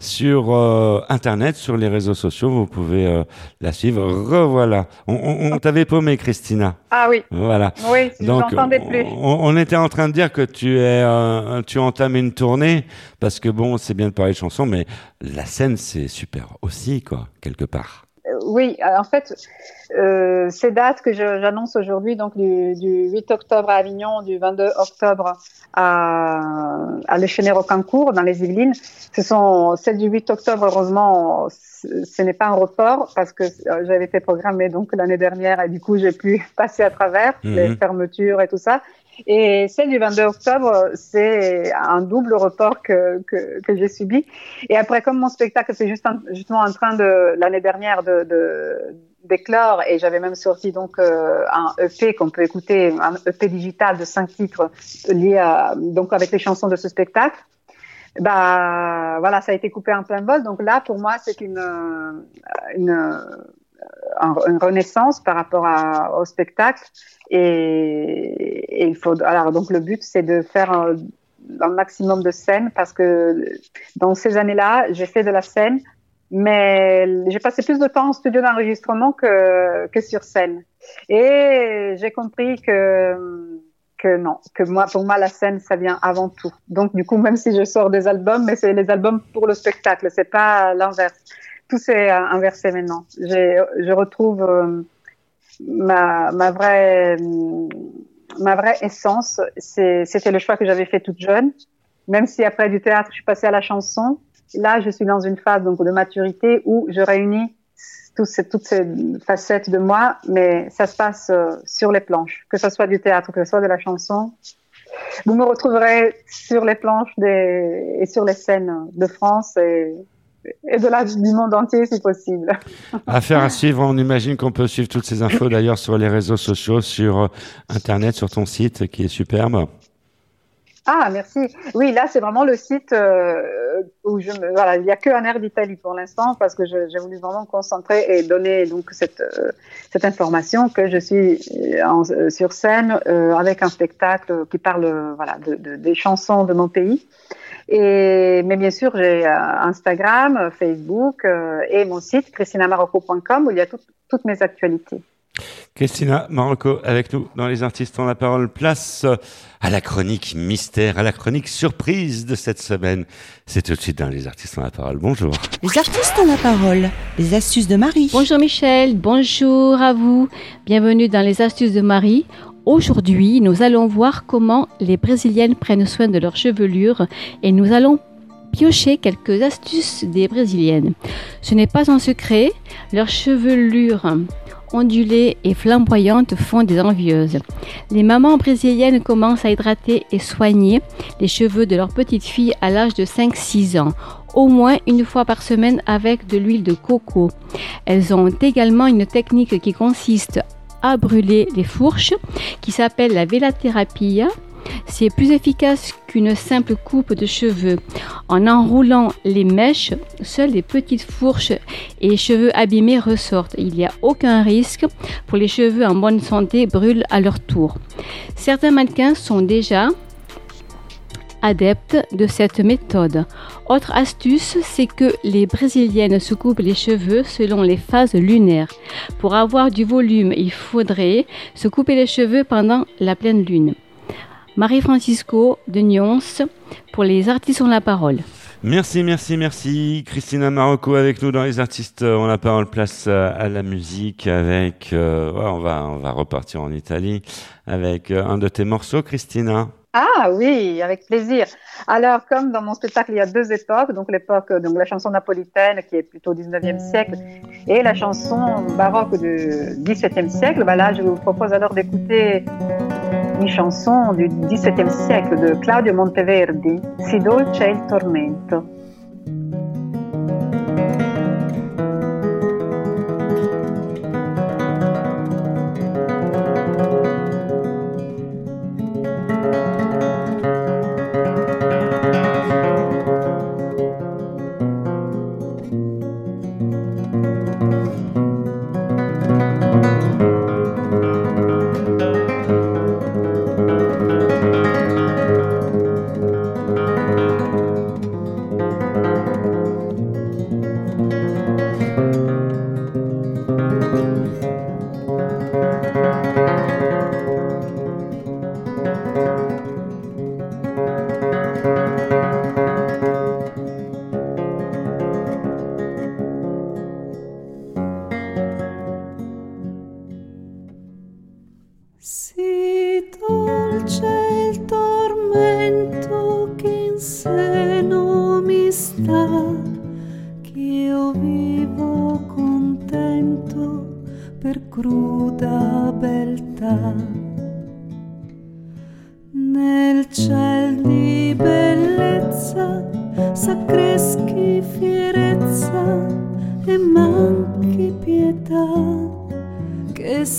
sur euh, Internet, sur les réseaux sociaux. Vous pouvez euh, la suivre. Revoilà. On, on, on t'avait paumé, Christina. Ah oui. Voilà. Oui, je Donc, plus. On, on, était en train de dire que tu es, euh, tu entames une tournée parce que bon, c'est bien de parler de chansons, mais la scène c'est super aussi, quoi, quelque part. Oui, en fait, euh, ces dates que j'annonce aujourd'hui, donc du, du, 8 octobre à Avignon, du 22 octobre à, à au Cancourt, dans les Yvelines, ce sont celles du 8 octobre, heureusement, ce n'est pas un report parce que euh, j'avais été programmée donc l'année dernière et du coup j'ai pu passer à travers les Mhm. fermetures et tout ça. Et celle du 22 octobre, c'est un double report que, que, que j'ai subi. Et après, comme mon spectacle, c'est juste en- justement en train de, l'année dernière, de, de, d'éclore, et j'avais même sorti donc euh, un EP qu'on peut écouter, un EP digital de cinq titres liés à, donc avec les chansons de ce spectacle. Bah voilà, ça a été coupé en plein vol. Donc là, pour moi, c'est une, une, un- une renaissance par rapport au spectacle. Et, il faut alors donc le but c'est de faire un, un maximum de scènes parce que dans ces années-là, j'ai fait de la scène, mais j'ai passé plus de temps en studio d'enregistrement que que sur scène. Et j'ai compris que que non, que moi pour moi la scène ça vient avant tout. Donc du coup même si je sors des albums, mais c'est les albums pour le spectacle, c'est pas l'inverse. Tout s'est euh, inversé maintenant. Je retrouve euh, ma, ma vraie ma vraie essence, c'était le choix que j'avais fait toute jeune. Même si après du théâtre, je suis passée à la chanson, là, je suis dans une phase donc de maturité où je réunis tous ces- toutes ces facettes de moi, mais ça se passe euh, sur les planches, que ce soit du théâtre, que ce soit de la chanson. Vous me retrouverez sur les planches des, et sur les scènes de France et, et de la, du monde entier si possible. Affaire à suivre, on imagine qu'on peut suivre toutes ces infos d'ailleurs sur les réseaux sociaux, sur euh, Internet, sur ton site qui est superbe. Ah, merci. Oui, là, c'est vraiment le site euh, où je me, voilà, il n'y a que un air d'Italie pour l'instant parce que j'ai voulu vraiment me concentrer et donner donc cette euh, cette information que je suis en- sur scène euh, avec un spectacle qui parle voilà de, de- des chansons de mon pays. Et mais bien sûr, j'ai euh, Instagram, euh, Facebook euh, et mon site christinamarocco.com où il y a tout- toutes mes actualités. Christina Marocco avec nous dans Les Artistes ont la parole. Place à la chronique mystère, à la chronique surprise de cette semaine. C'est tout de suite dans Les Artistes ont la parole. Bonjour. Les artistes ont la parole. Les astuces de Marie. Bonjour Michel, bonjour à vous. Bienvenue dans Les Astuces de Marie. Aujourd'hui, nous allons voir comment les Brésiliennes prennent soin de leur chevelure et nous allons piocher quelques astuces des Brésiliennes. Ce n'est pas un secret, leur chevelure ondulées et flamboyantes font des envieuses. Les mamans brésiliennes commencent à hydrater et soigner les cheveux de leurs petites filles à l'âge de 5-6 ans, au moins une fois par semaine avec de l'huile de coco. Elles ont également une technique qui consiste à brûler les fourches, qui s'appelle la vélathérapie c'est plus efficace qu'une simple coupe de cheveux. En enroulant les mèches, seules les petites fourches et cheveux abîmés ressortent. Il n'y a aucun risque pour les cheveux en bonne santé brûlent à leur tour. Certains mannequins sont déjà adeptes de cette méthode. Autre astuce, c'est que les Brésiliennes se coupent les cheveux selon les phases lunaires. Pour avoir du volume, il faudrait se couper les cheveux pendant la pleine lune. Marie-Francisco de Nyons pour les artistes ont la parole. Merci, merci, merci. Christina Marocco avec nous dans les artistes ont la parole. Place à la musique avec, euh, on va, on va repartir en Italie avec euh, un de tes morceaux, Christina. Ah oui, avec plaisir. Alors, comme dans mon spectacle, il y a deux époques, donc l'époque donc la chanson napolitaine qui est plutôt 19e siècle et la chanson baroque du 17e siècle, bah là, je vous propose alors d'écouter une chanson du 17e siècle de Claudio Monteverdi, Si dolce il tormento.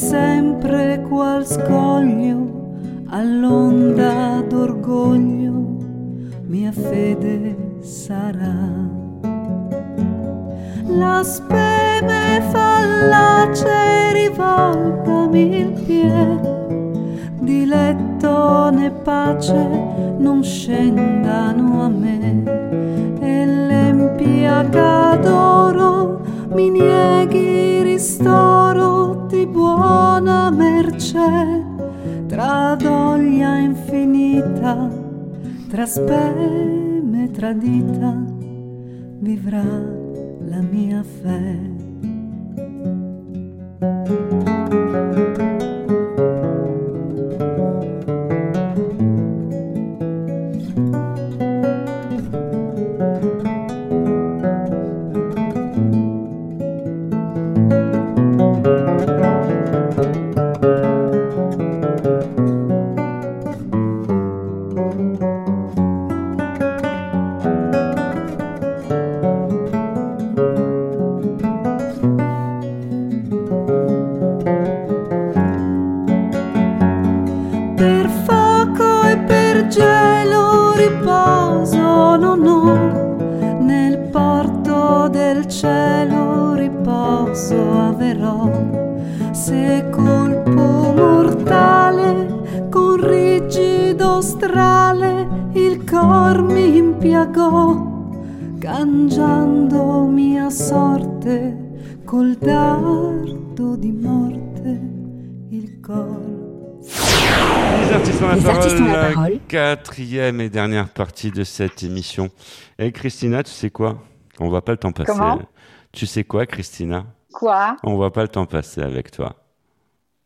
sempre qual scoglio all'onda d'orgoglio mia fede sarà. La speme fallace rivoltami il piede, di letto né pace non scendano a me, e l'empia d'oro mi nieghi ristoro di buona mercè, tra doglia infinita, tra speme tradita, vivrà la mia fede. amor mi impiagò, cangiando mia sorte col dardo di morte il corpo. Les artistes ont la, parole, ont la, la parole. quatrième et dernière partie de cette émission. Et Christina, tu sais quoi? On va pas le temps passer. Comment? Tu sais quoi, Christina? Quoi? On va pas le temps passer avec toi.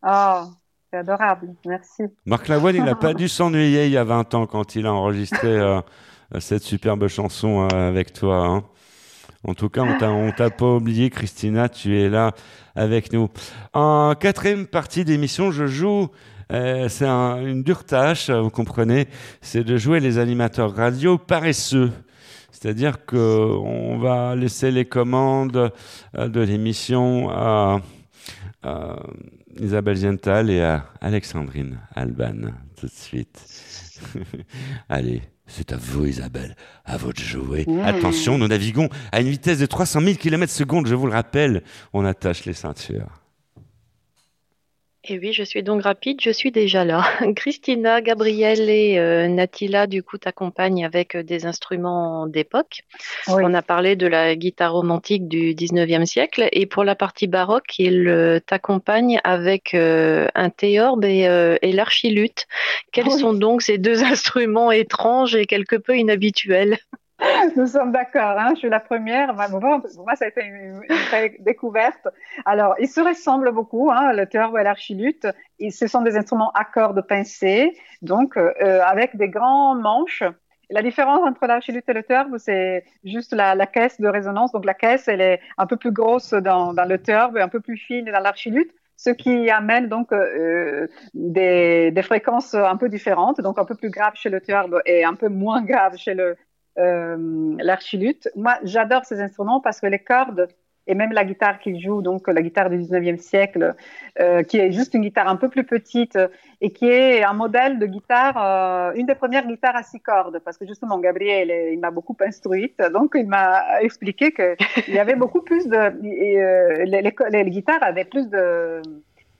Oh, c'est adorable. Merci. Marc Lavoine, il n'a pas dû s'ennuyer il y a 20 ans quand il a enregistré euh, cette superbe chanson euh, avec toi. hein. En tout cas, on t'a, pas oublié, Christina, tu es là avec nous. En quatrième partie d'émission, je joue. euh, c'est un- une dure tâche, vous comprenez. C'est de jouer les animateurs radio paresseux. C'est-à-dire que on va laisser les commandes euh, de l'émission à, à Isabelle Ziental et à Alexandrine Alban tout de suite. Allez, c'est à vous Isabelle, à jouer. Mmh. Attention, nous naviguons à une vitesse de 300 000 km secondes, je vous le rappelle. On attache les ceintures. Et oui, je suis donc rapide, je suis déjà là. Christina, Gabriel et euh, Natila, du coup, t'accompagnent avec euh, des instruments d'époque. On a parlé de la guitare romantique du 19e siècle. Et pour la partie baroque, ils euh, t'accompagnent avec euh, un théorbe et, et l'archiluth. Quels Oui. sont donc ces deux instruments étranges et quelque peu inhabituels? Nous sommes d'accord, hein, je suis la première. Pour moi, ça a été une, vraie découverte. Alors, ils se ressemblent beaucoup, hein, le théorbe et l'archiluth. Et ce sont des instruments à cordes pincées, donc euh, avec des grands manches. La différence entre l'archiluth et le théorbe, c'est juste la, caisse de résonance. Donc, la caisse, elle est un peu plus grosse dans, le théorbe et un peu plus fine dans l'archiluth ce qui amène donc euh, des, fréquences un peu différentes, donc un peu plus graves chez le théorbe et un peu moins graves chez le euh, l'archiluth. Moi, j'adore ces instruments parce que les cordes et même la guitare qu'il joue, donc la guitare du 19e siècle, euh, qui est juste une guitare un peu plus petite et qui est un modèle de guitare, euh, une des premières guitares à six cordes, parce que justement Gabriel, il m'a beaucoup instruite, donc il m'a expliqué qu'il y avait beaucoup plus de, les, guitares avaient plus de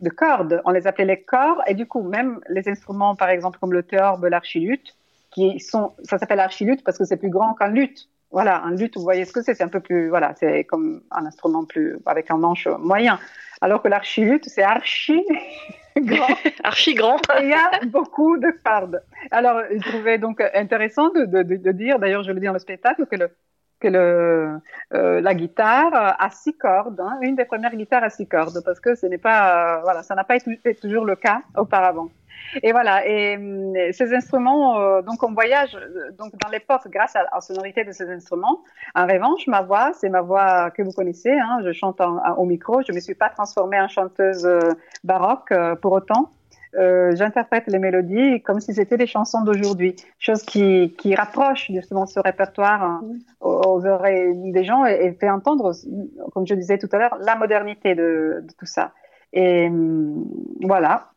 de cordes, on les appelait les corps, et du coup même les instruments, par exemple comme le théorbe, l'archiluth, qui sont, ça s'appelle archiluth parce que c'est plus grand qu'un luth. Voilà, un luth, vous voyez ce que c'est, c'est un peu plus, voilà, c'est comme un instrument plus, avec un manche moyen. Alors que l'archiluth, c'est archi grand. archi grand. Et il y a beaucoup de cordes. Alors, je trouvais donc intéressant de, de, de, de dire, d'ailleurs, je le dis dans le spectacle, que le, que le, euh, la guitare à six cordes, hein, une des premières guitares à six cordes, parce que ce n'est pas, euh, voilà, ça n'a pas été toujours le cas auparavant. Et voilà, et hum, ces instruments, euh, donc on voyage euh, donc dans l'époque grâce à la sonorité de ces instruments. En revanche, ma voix, c'est ma voix que vous connaissez. Hein, je chante au micro. Je me suis pas transformée en chanteuse euh, baroque euh, pour autant. Euh, J'interprète les mélodies comme si c'était des chansons d'aujourd'hui, chose qui, qui rapproche justement ce répertoire hein, aux, aux oreilles des gens et, et fait entendre, comme je disais tout à l'heure, la modernité de, de tout ça. Et hum, voilà.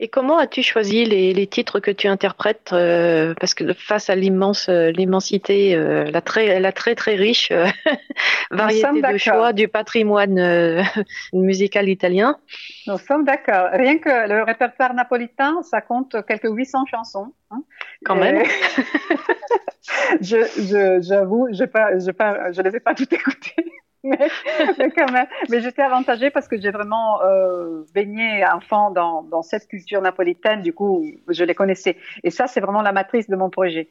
Et comment as-tu choisi les, les titres que tu interprètes euh, Parce que face à l'immense, euh, l'immensité, euh, la très, la très très riche euh, variété de choix du patrimoine euh, musical italien? Nous sommes d'accord. Rien que le répertoire napolitain, ça compte quelques 800 chansons. hein. Quand Et- même. je, je, j'avoue, je pas, je pas, je les ai pas toutes écoutées. Mais, quand même, mais j'étais avantagée parce que j'ai vraiment euh, baigné enfant dans, dans cette culture napolitaine. Du coup, je les connaissais. Et ça, c'est vraiment la matrice de mon projet.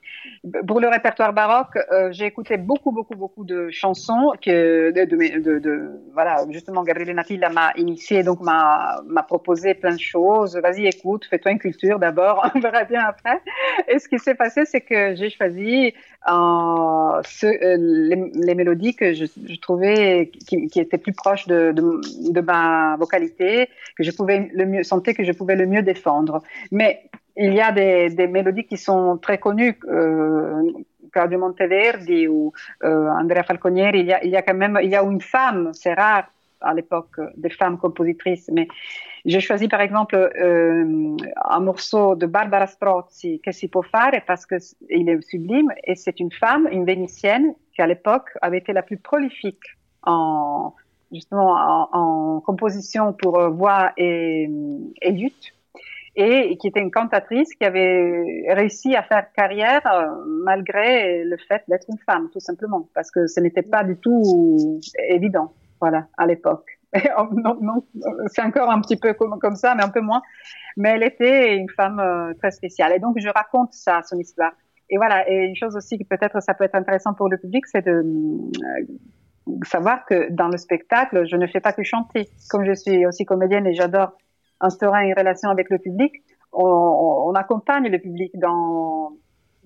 Pour le répertoire baroque, euh, j'ai écouté beaucoup, beaucoup, beaucoup de chansons que voilà, justement, Gabriele Natilla m'a initié, donc m'a proposé plein de choses. Vas-y, écoute, fais-toi une culture d'abord, on verra bien après. Et ce qui s'est passé, c'est que j'ai choisi euh, les, mélodies que je trouvais qui, étaient plus proches de, ma vocalité, que je pouvais le mieux sentais que je pouvais le mieux défendre. Mais il y a des, mélodies qui sont très connues. Euh, Claudio Monteverdi ou euh, Andrea Falconieri, il y, a, quand même il y a une femme, c'est rare à l'époque des femmes compositrices, mais j'ai choisi par exemple euh, un morceau de Barbara Strozzi, Che si può fare, parce que c- il est sublime et c'est une femme, une vénitienne, qui à l'époque avait été la plus prolifique en justement en, composition pour euh, voix et, et luth et qui était une cantatrice qui avait réussi à faire carrière euh, malgré le fait d'être une femme, tout simplement, parce que ce n'était pas du tout évident, voilà, à l'époque. c'est encore un petit peu comme, comme ça, mais un peu moins. Mais elle était une femme euh, très spéciale. Et donc, je raconte ça, son histoire. Et voilà. Et une chose aussi qui peut-être ça peut être intéressant pour le public, c'est de savoir que dans le spectacle, je ne fais pas que chanter. Comme je suis aussi comédienne et j'adore instaurer une relation avec le public, on, on accompagne le public dans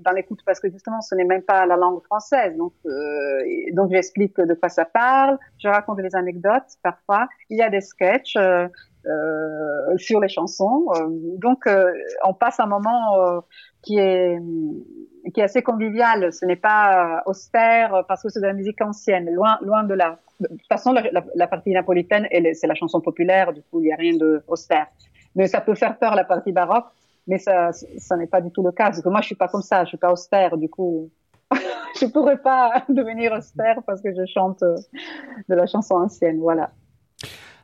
dans l'écoute parce que justement ce n'est même pas la langue française. Donc euh, donc j'explique de quoi ça parle je raconte des anecdotes parfois. Il y a des sketchs euh, euh, sur les chansons. Euh, donc euh, on passe un moment euh, qui est qui est assez convivial ce n'est pas austère parce que c'est de la musique ancienne loin loin de là de toute façon la, la, la partie napolitaine c'est la chanson populaire du coup il y a rien de austère mais ça peut faire peur la partie baroque mais ça, ça n'est pas du tout le cas. Parce que moi, je suis pas comme ça. Je suis pas austère. Du coup, je pourrais pas devenir austère parce que je chante euh, de la chanson ancienne. Voilà.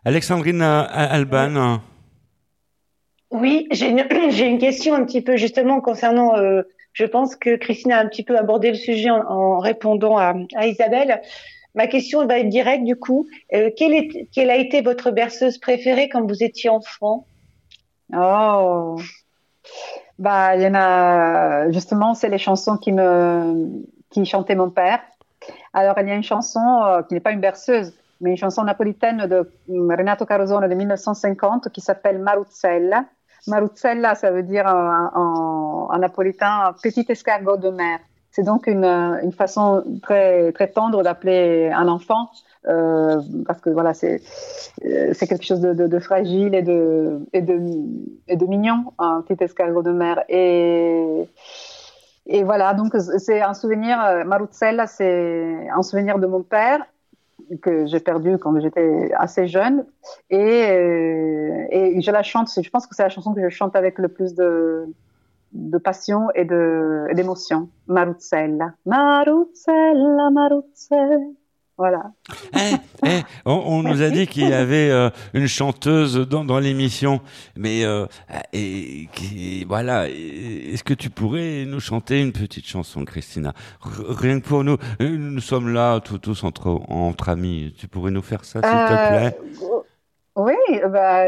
Alexandrine Alban. Oui, j'ai une, question un petit peu justement concernant. Euh, je pense que Christine a un petit peu abordé le sujet en, répondant à, Isabelle. Ma question va être directe du coup. Euh, quelle a été votre berceuse préférée quand vous étiez enfant? Oh, bah, il y en a, justement, c'est les chansons qui me, qui chantait mon père. Alors, il y a une chanson euh, qui n'est pas une berceuse, mais une chanson napolitaine de Renato Carosone de 1950 qui s'appelle Maruzzella. Maruzzella, ça veut dire en, napolitain petit escargot de mer. C'est donc une, une façon très, très tendre d'appeler un enfant euh, parce que voilà, c'est euh, quelque chose de, de, de, fragile et de et de et de mignon, un petit escargot de mer. Et et voilà, donc c'est un souvenir. Euh, Maruzzella, c'est un souvenir de mon père que j'ai perdu quand j'étais assez jeune et et je la chante. Je pense que c'est la chanson que je chante avec le plus de de passion et d'émotion. Maruzzella, Maruzzella, Maruzzella. Voilà. Eh, eh, on, on nous a dit qu'il y avait euh, une chanteuse dans, dans l'émission, mais euh, et, qui, voilà. Est-ce que tu pourrais nous chanter une petite chanson, Christina? Rien que pour nous, nous sommes là tous, tous entre entre amis. Tu pourrais nous faire ça, s'il euh, te plaît? Oui. Bah,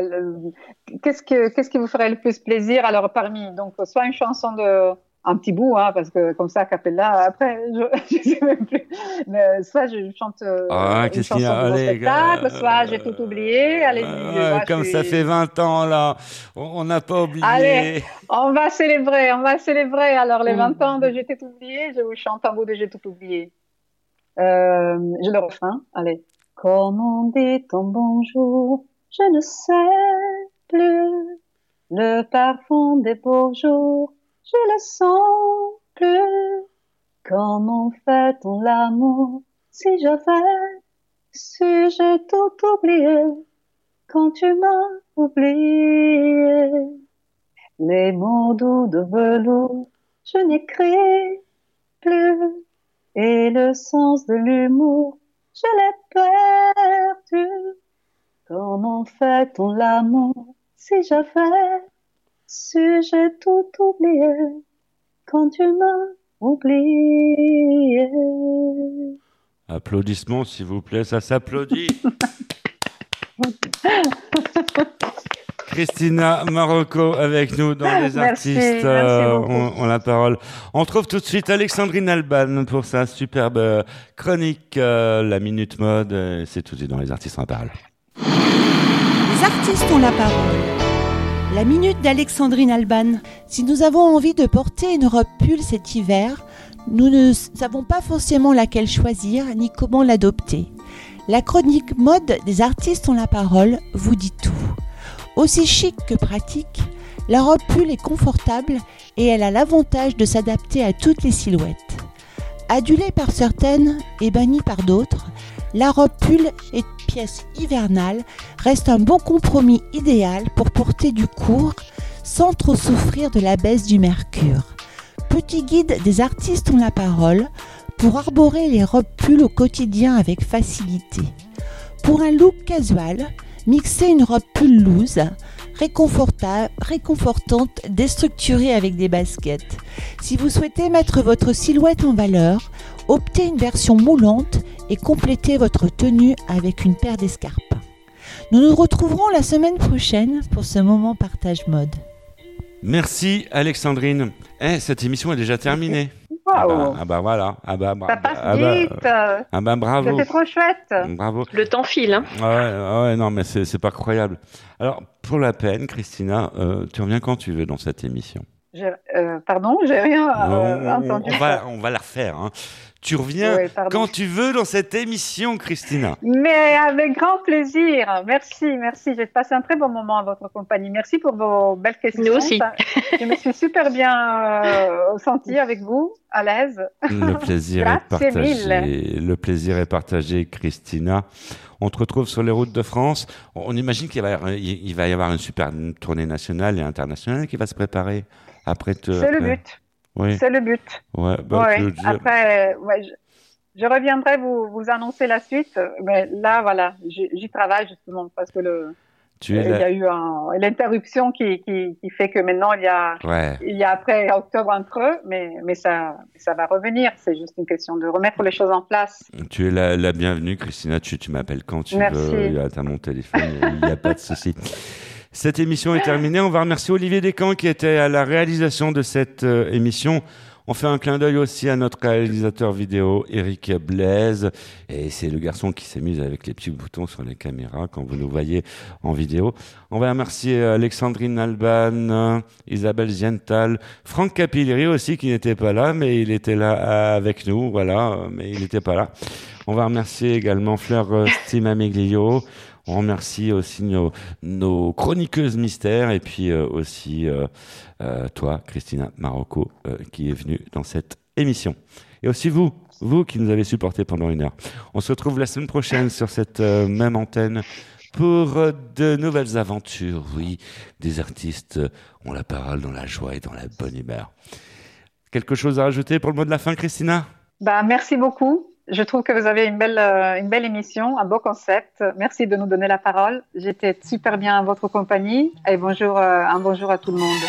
qu'est-ce que qu'est-ce qui vous ferait le plus plaisir? Alors parmi donc soit une chanson de un petit bout, hein, parce que comme ça, Capella, après, je, je sais même plus. Mais soit je chante euh, ah, une chanson de mon spectacle, euh, soit j'ai tout oublié. Allez, euh, comme ça fait 20 ans, là, on n'a pas oublié. Allez, on va célébrer, on va célébrer. Alors, les 20 ans de J'ai tout oublié, je vous chante un bout de J'ai tout oublié. Euh, j'ai le refrain, allez. Comme on dit ton bonjour, je ne sais plus le parfum des beaux jours je le sens plus. Comment fait-on l'amour si j'avais su j'ai tout oublié quand tu m'as oublié? Les mots doux de velours, je n'écris plus. Et le sens de l'humour, je l'ai perdu. Comment fait-on l'amour si j'avais si j'ai tout oublié quand tu m'as oublié? Applaudissements, s'il vous plaît, ça s'applaudit. Christina Marocco avec nous dans les artistes. Merci, euh, on, on, la parole. On trouve tout de suite Alexandrine Alban pour sa superbe chronique, euh, la minute mode. C'est tout de suite dans les artistes en parole. Les artistes ont la parole. La minute d'Alexandrine Alban. Si nous avons envie de porter une robe pull cet hiver, nous ne savons pas forcément laquelle choisir ni comment l'adopter. La chronique mode des artistes ont la parole vous dit tout. Aussi chic que pratique, la robe pull est confortable et elle a l'avantage de s'adapter à toutes les silhouettes. Adulée par certaines et bannie par d'autres, la robe pull est pièce hivernale reste un bon compromis idéal pour porter du court sans trop souffrir de la baisse du mercure. Petit guide des artistes ont la parole pour arborer les robes pull au quotidien avec facilité. Pour un look casual, mixez une robe pull loose, réconfortante, déstructurée avec des baskets. Si vous souhaitez mettre votre silhouette en valeur, optez une version moulante et complétez votre tenue avec une paire d'escarpes. Nous nous retrouverons la semaine prochaine pour ce moment partage mode. Merci Alexandrine. Eh, cette émission est déjà terminée. Ah, bah, ah bah voilà. Ah bah, Ça passe ah bah, vite. ah bah, bravo. C'est trop chouette. Bravo. Le temps file. Hein. Ouais, ouais, non, mais c'est c'est pas croyable. Alors, pour la peine, Christina, euh, tu reviens quand tu veux dans cette émission. Je- euh, pardon, j'ai rien euh, on, entendu. on va, on va la refaire. hein. Tu reviens Ouais, quand tu veux dans cette émission, Christina. Mais avec grand plaisir. Merci, merci. J'ai passé un très bon moment à votre compagnie. Merci pour vos belles questions. Nous aussi. Je me suis super bien euh, sentie avec vous, à l'aise. Le plaisir est partagé. mille. Le plaisir est partagé, Christina. On te retrouve sur les routes de France. On imagine qu'il va, y avoir- il il va y avoir une super tournée nationale et internationale qui va se préparer après. te- C'est le but. Oui. C'est le but. Ouais, bah, Ouais. Après, ouais, je, je reviendrai vous, vous annoncer la suite. Mais là, voilà, j'y travaille justement parce que le, Tu il y a eu un- l'interruption qui, qui, qui fait que maintenant il y a, Ouais. il y a après octobre un creux, mais, mais ça, ça va revenir. C'est juste une question de remettre les choses en place. Tu es la, la bienvenue, Christina. Tu, tu m'appelles quand tu Merci. veux. Tu as mon téléphone. Il n'y a pas de souci. Cette émission est terminée. On va remercier Olivier Descamps qui était à la réalisation de cette euh, émission. On fait un clin d'œil aussi à notre réalisateur vidéo, Eric Blaise. Et c'est le garçon qui s'amuse avec les petits boutons sur les caméras quand vous nous voyez en vidéo. On va remercier Alexandrine Alban, euh, Isabelle Ziental, Franck Capilleri aussi qui n'était pas là, mais il était là euh, avec nous. Voilà, euh, mais il n'était pas là. On va remercier également Fleur euh, Stimameglio. On remercie aussi nos, chroniqueuses mystères et puis euh, aussi euh, euh, toi, Christina Marocco, qui est venue dans cette émission. Et aussi vous, vous qui nous avez supportés pendant une heure. On se retrouve la semaine prochaine sur cette même antenne pour de nouvelles aventures. Oui, des artistes ont la parole dans la joie et dans la bonne humeur. Quelque chose à rajouter pour le mot de la fin, Christina? Bah, merci beaucoup. Je trouve que vous avez une belle, euh, une belle émission, un beau concept. Merci de nous donner la parole. J'étais super bien à votre compagnie et bonjour, euh, un bonjour à tout le monde.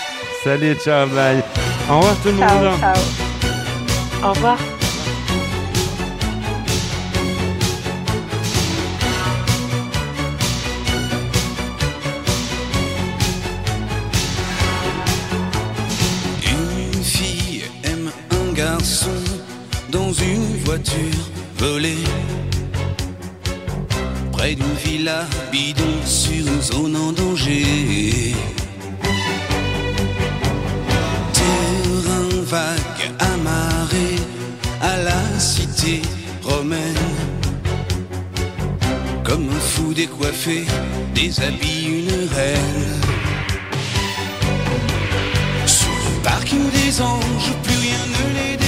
Salut, ciao, bye. Au revoir tout le Ciao, monde. ciao. Au revoir. Une fille aime un garçon dans une voiture volée. Près d'une villa bidon sur une zone en danger. Terrain vague amarré à la cité romaine. Comme un fou décoiffé, déshabille une reine. Sur le parking des anges, plus rien ne les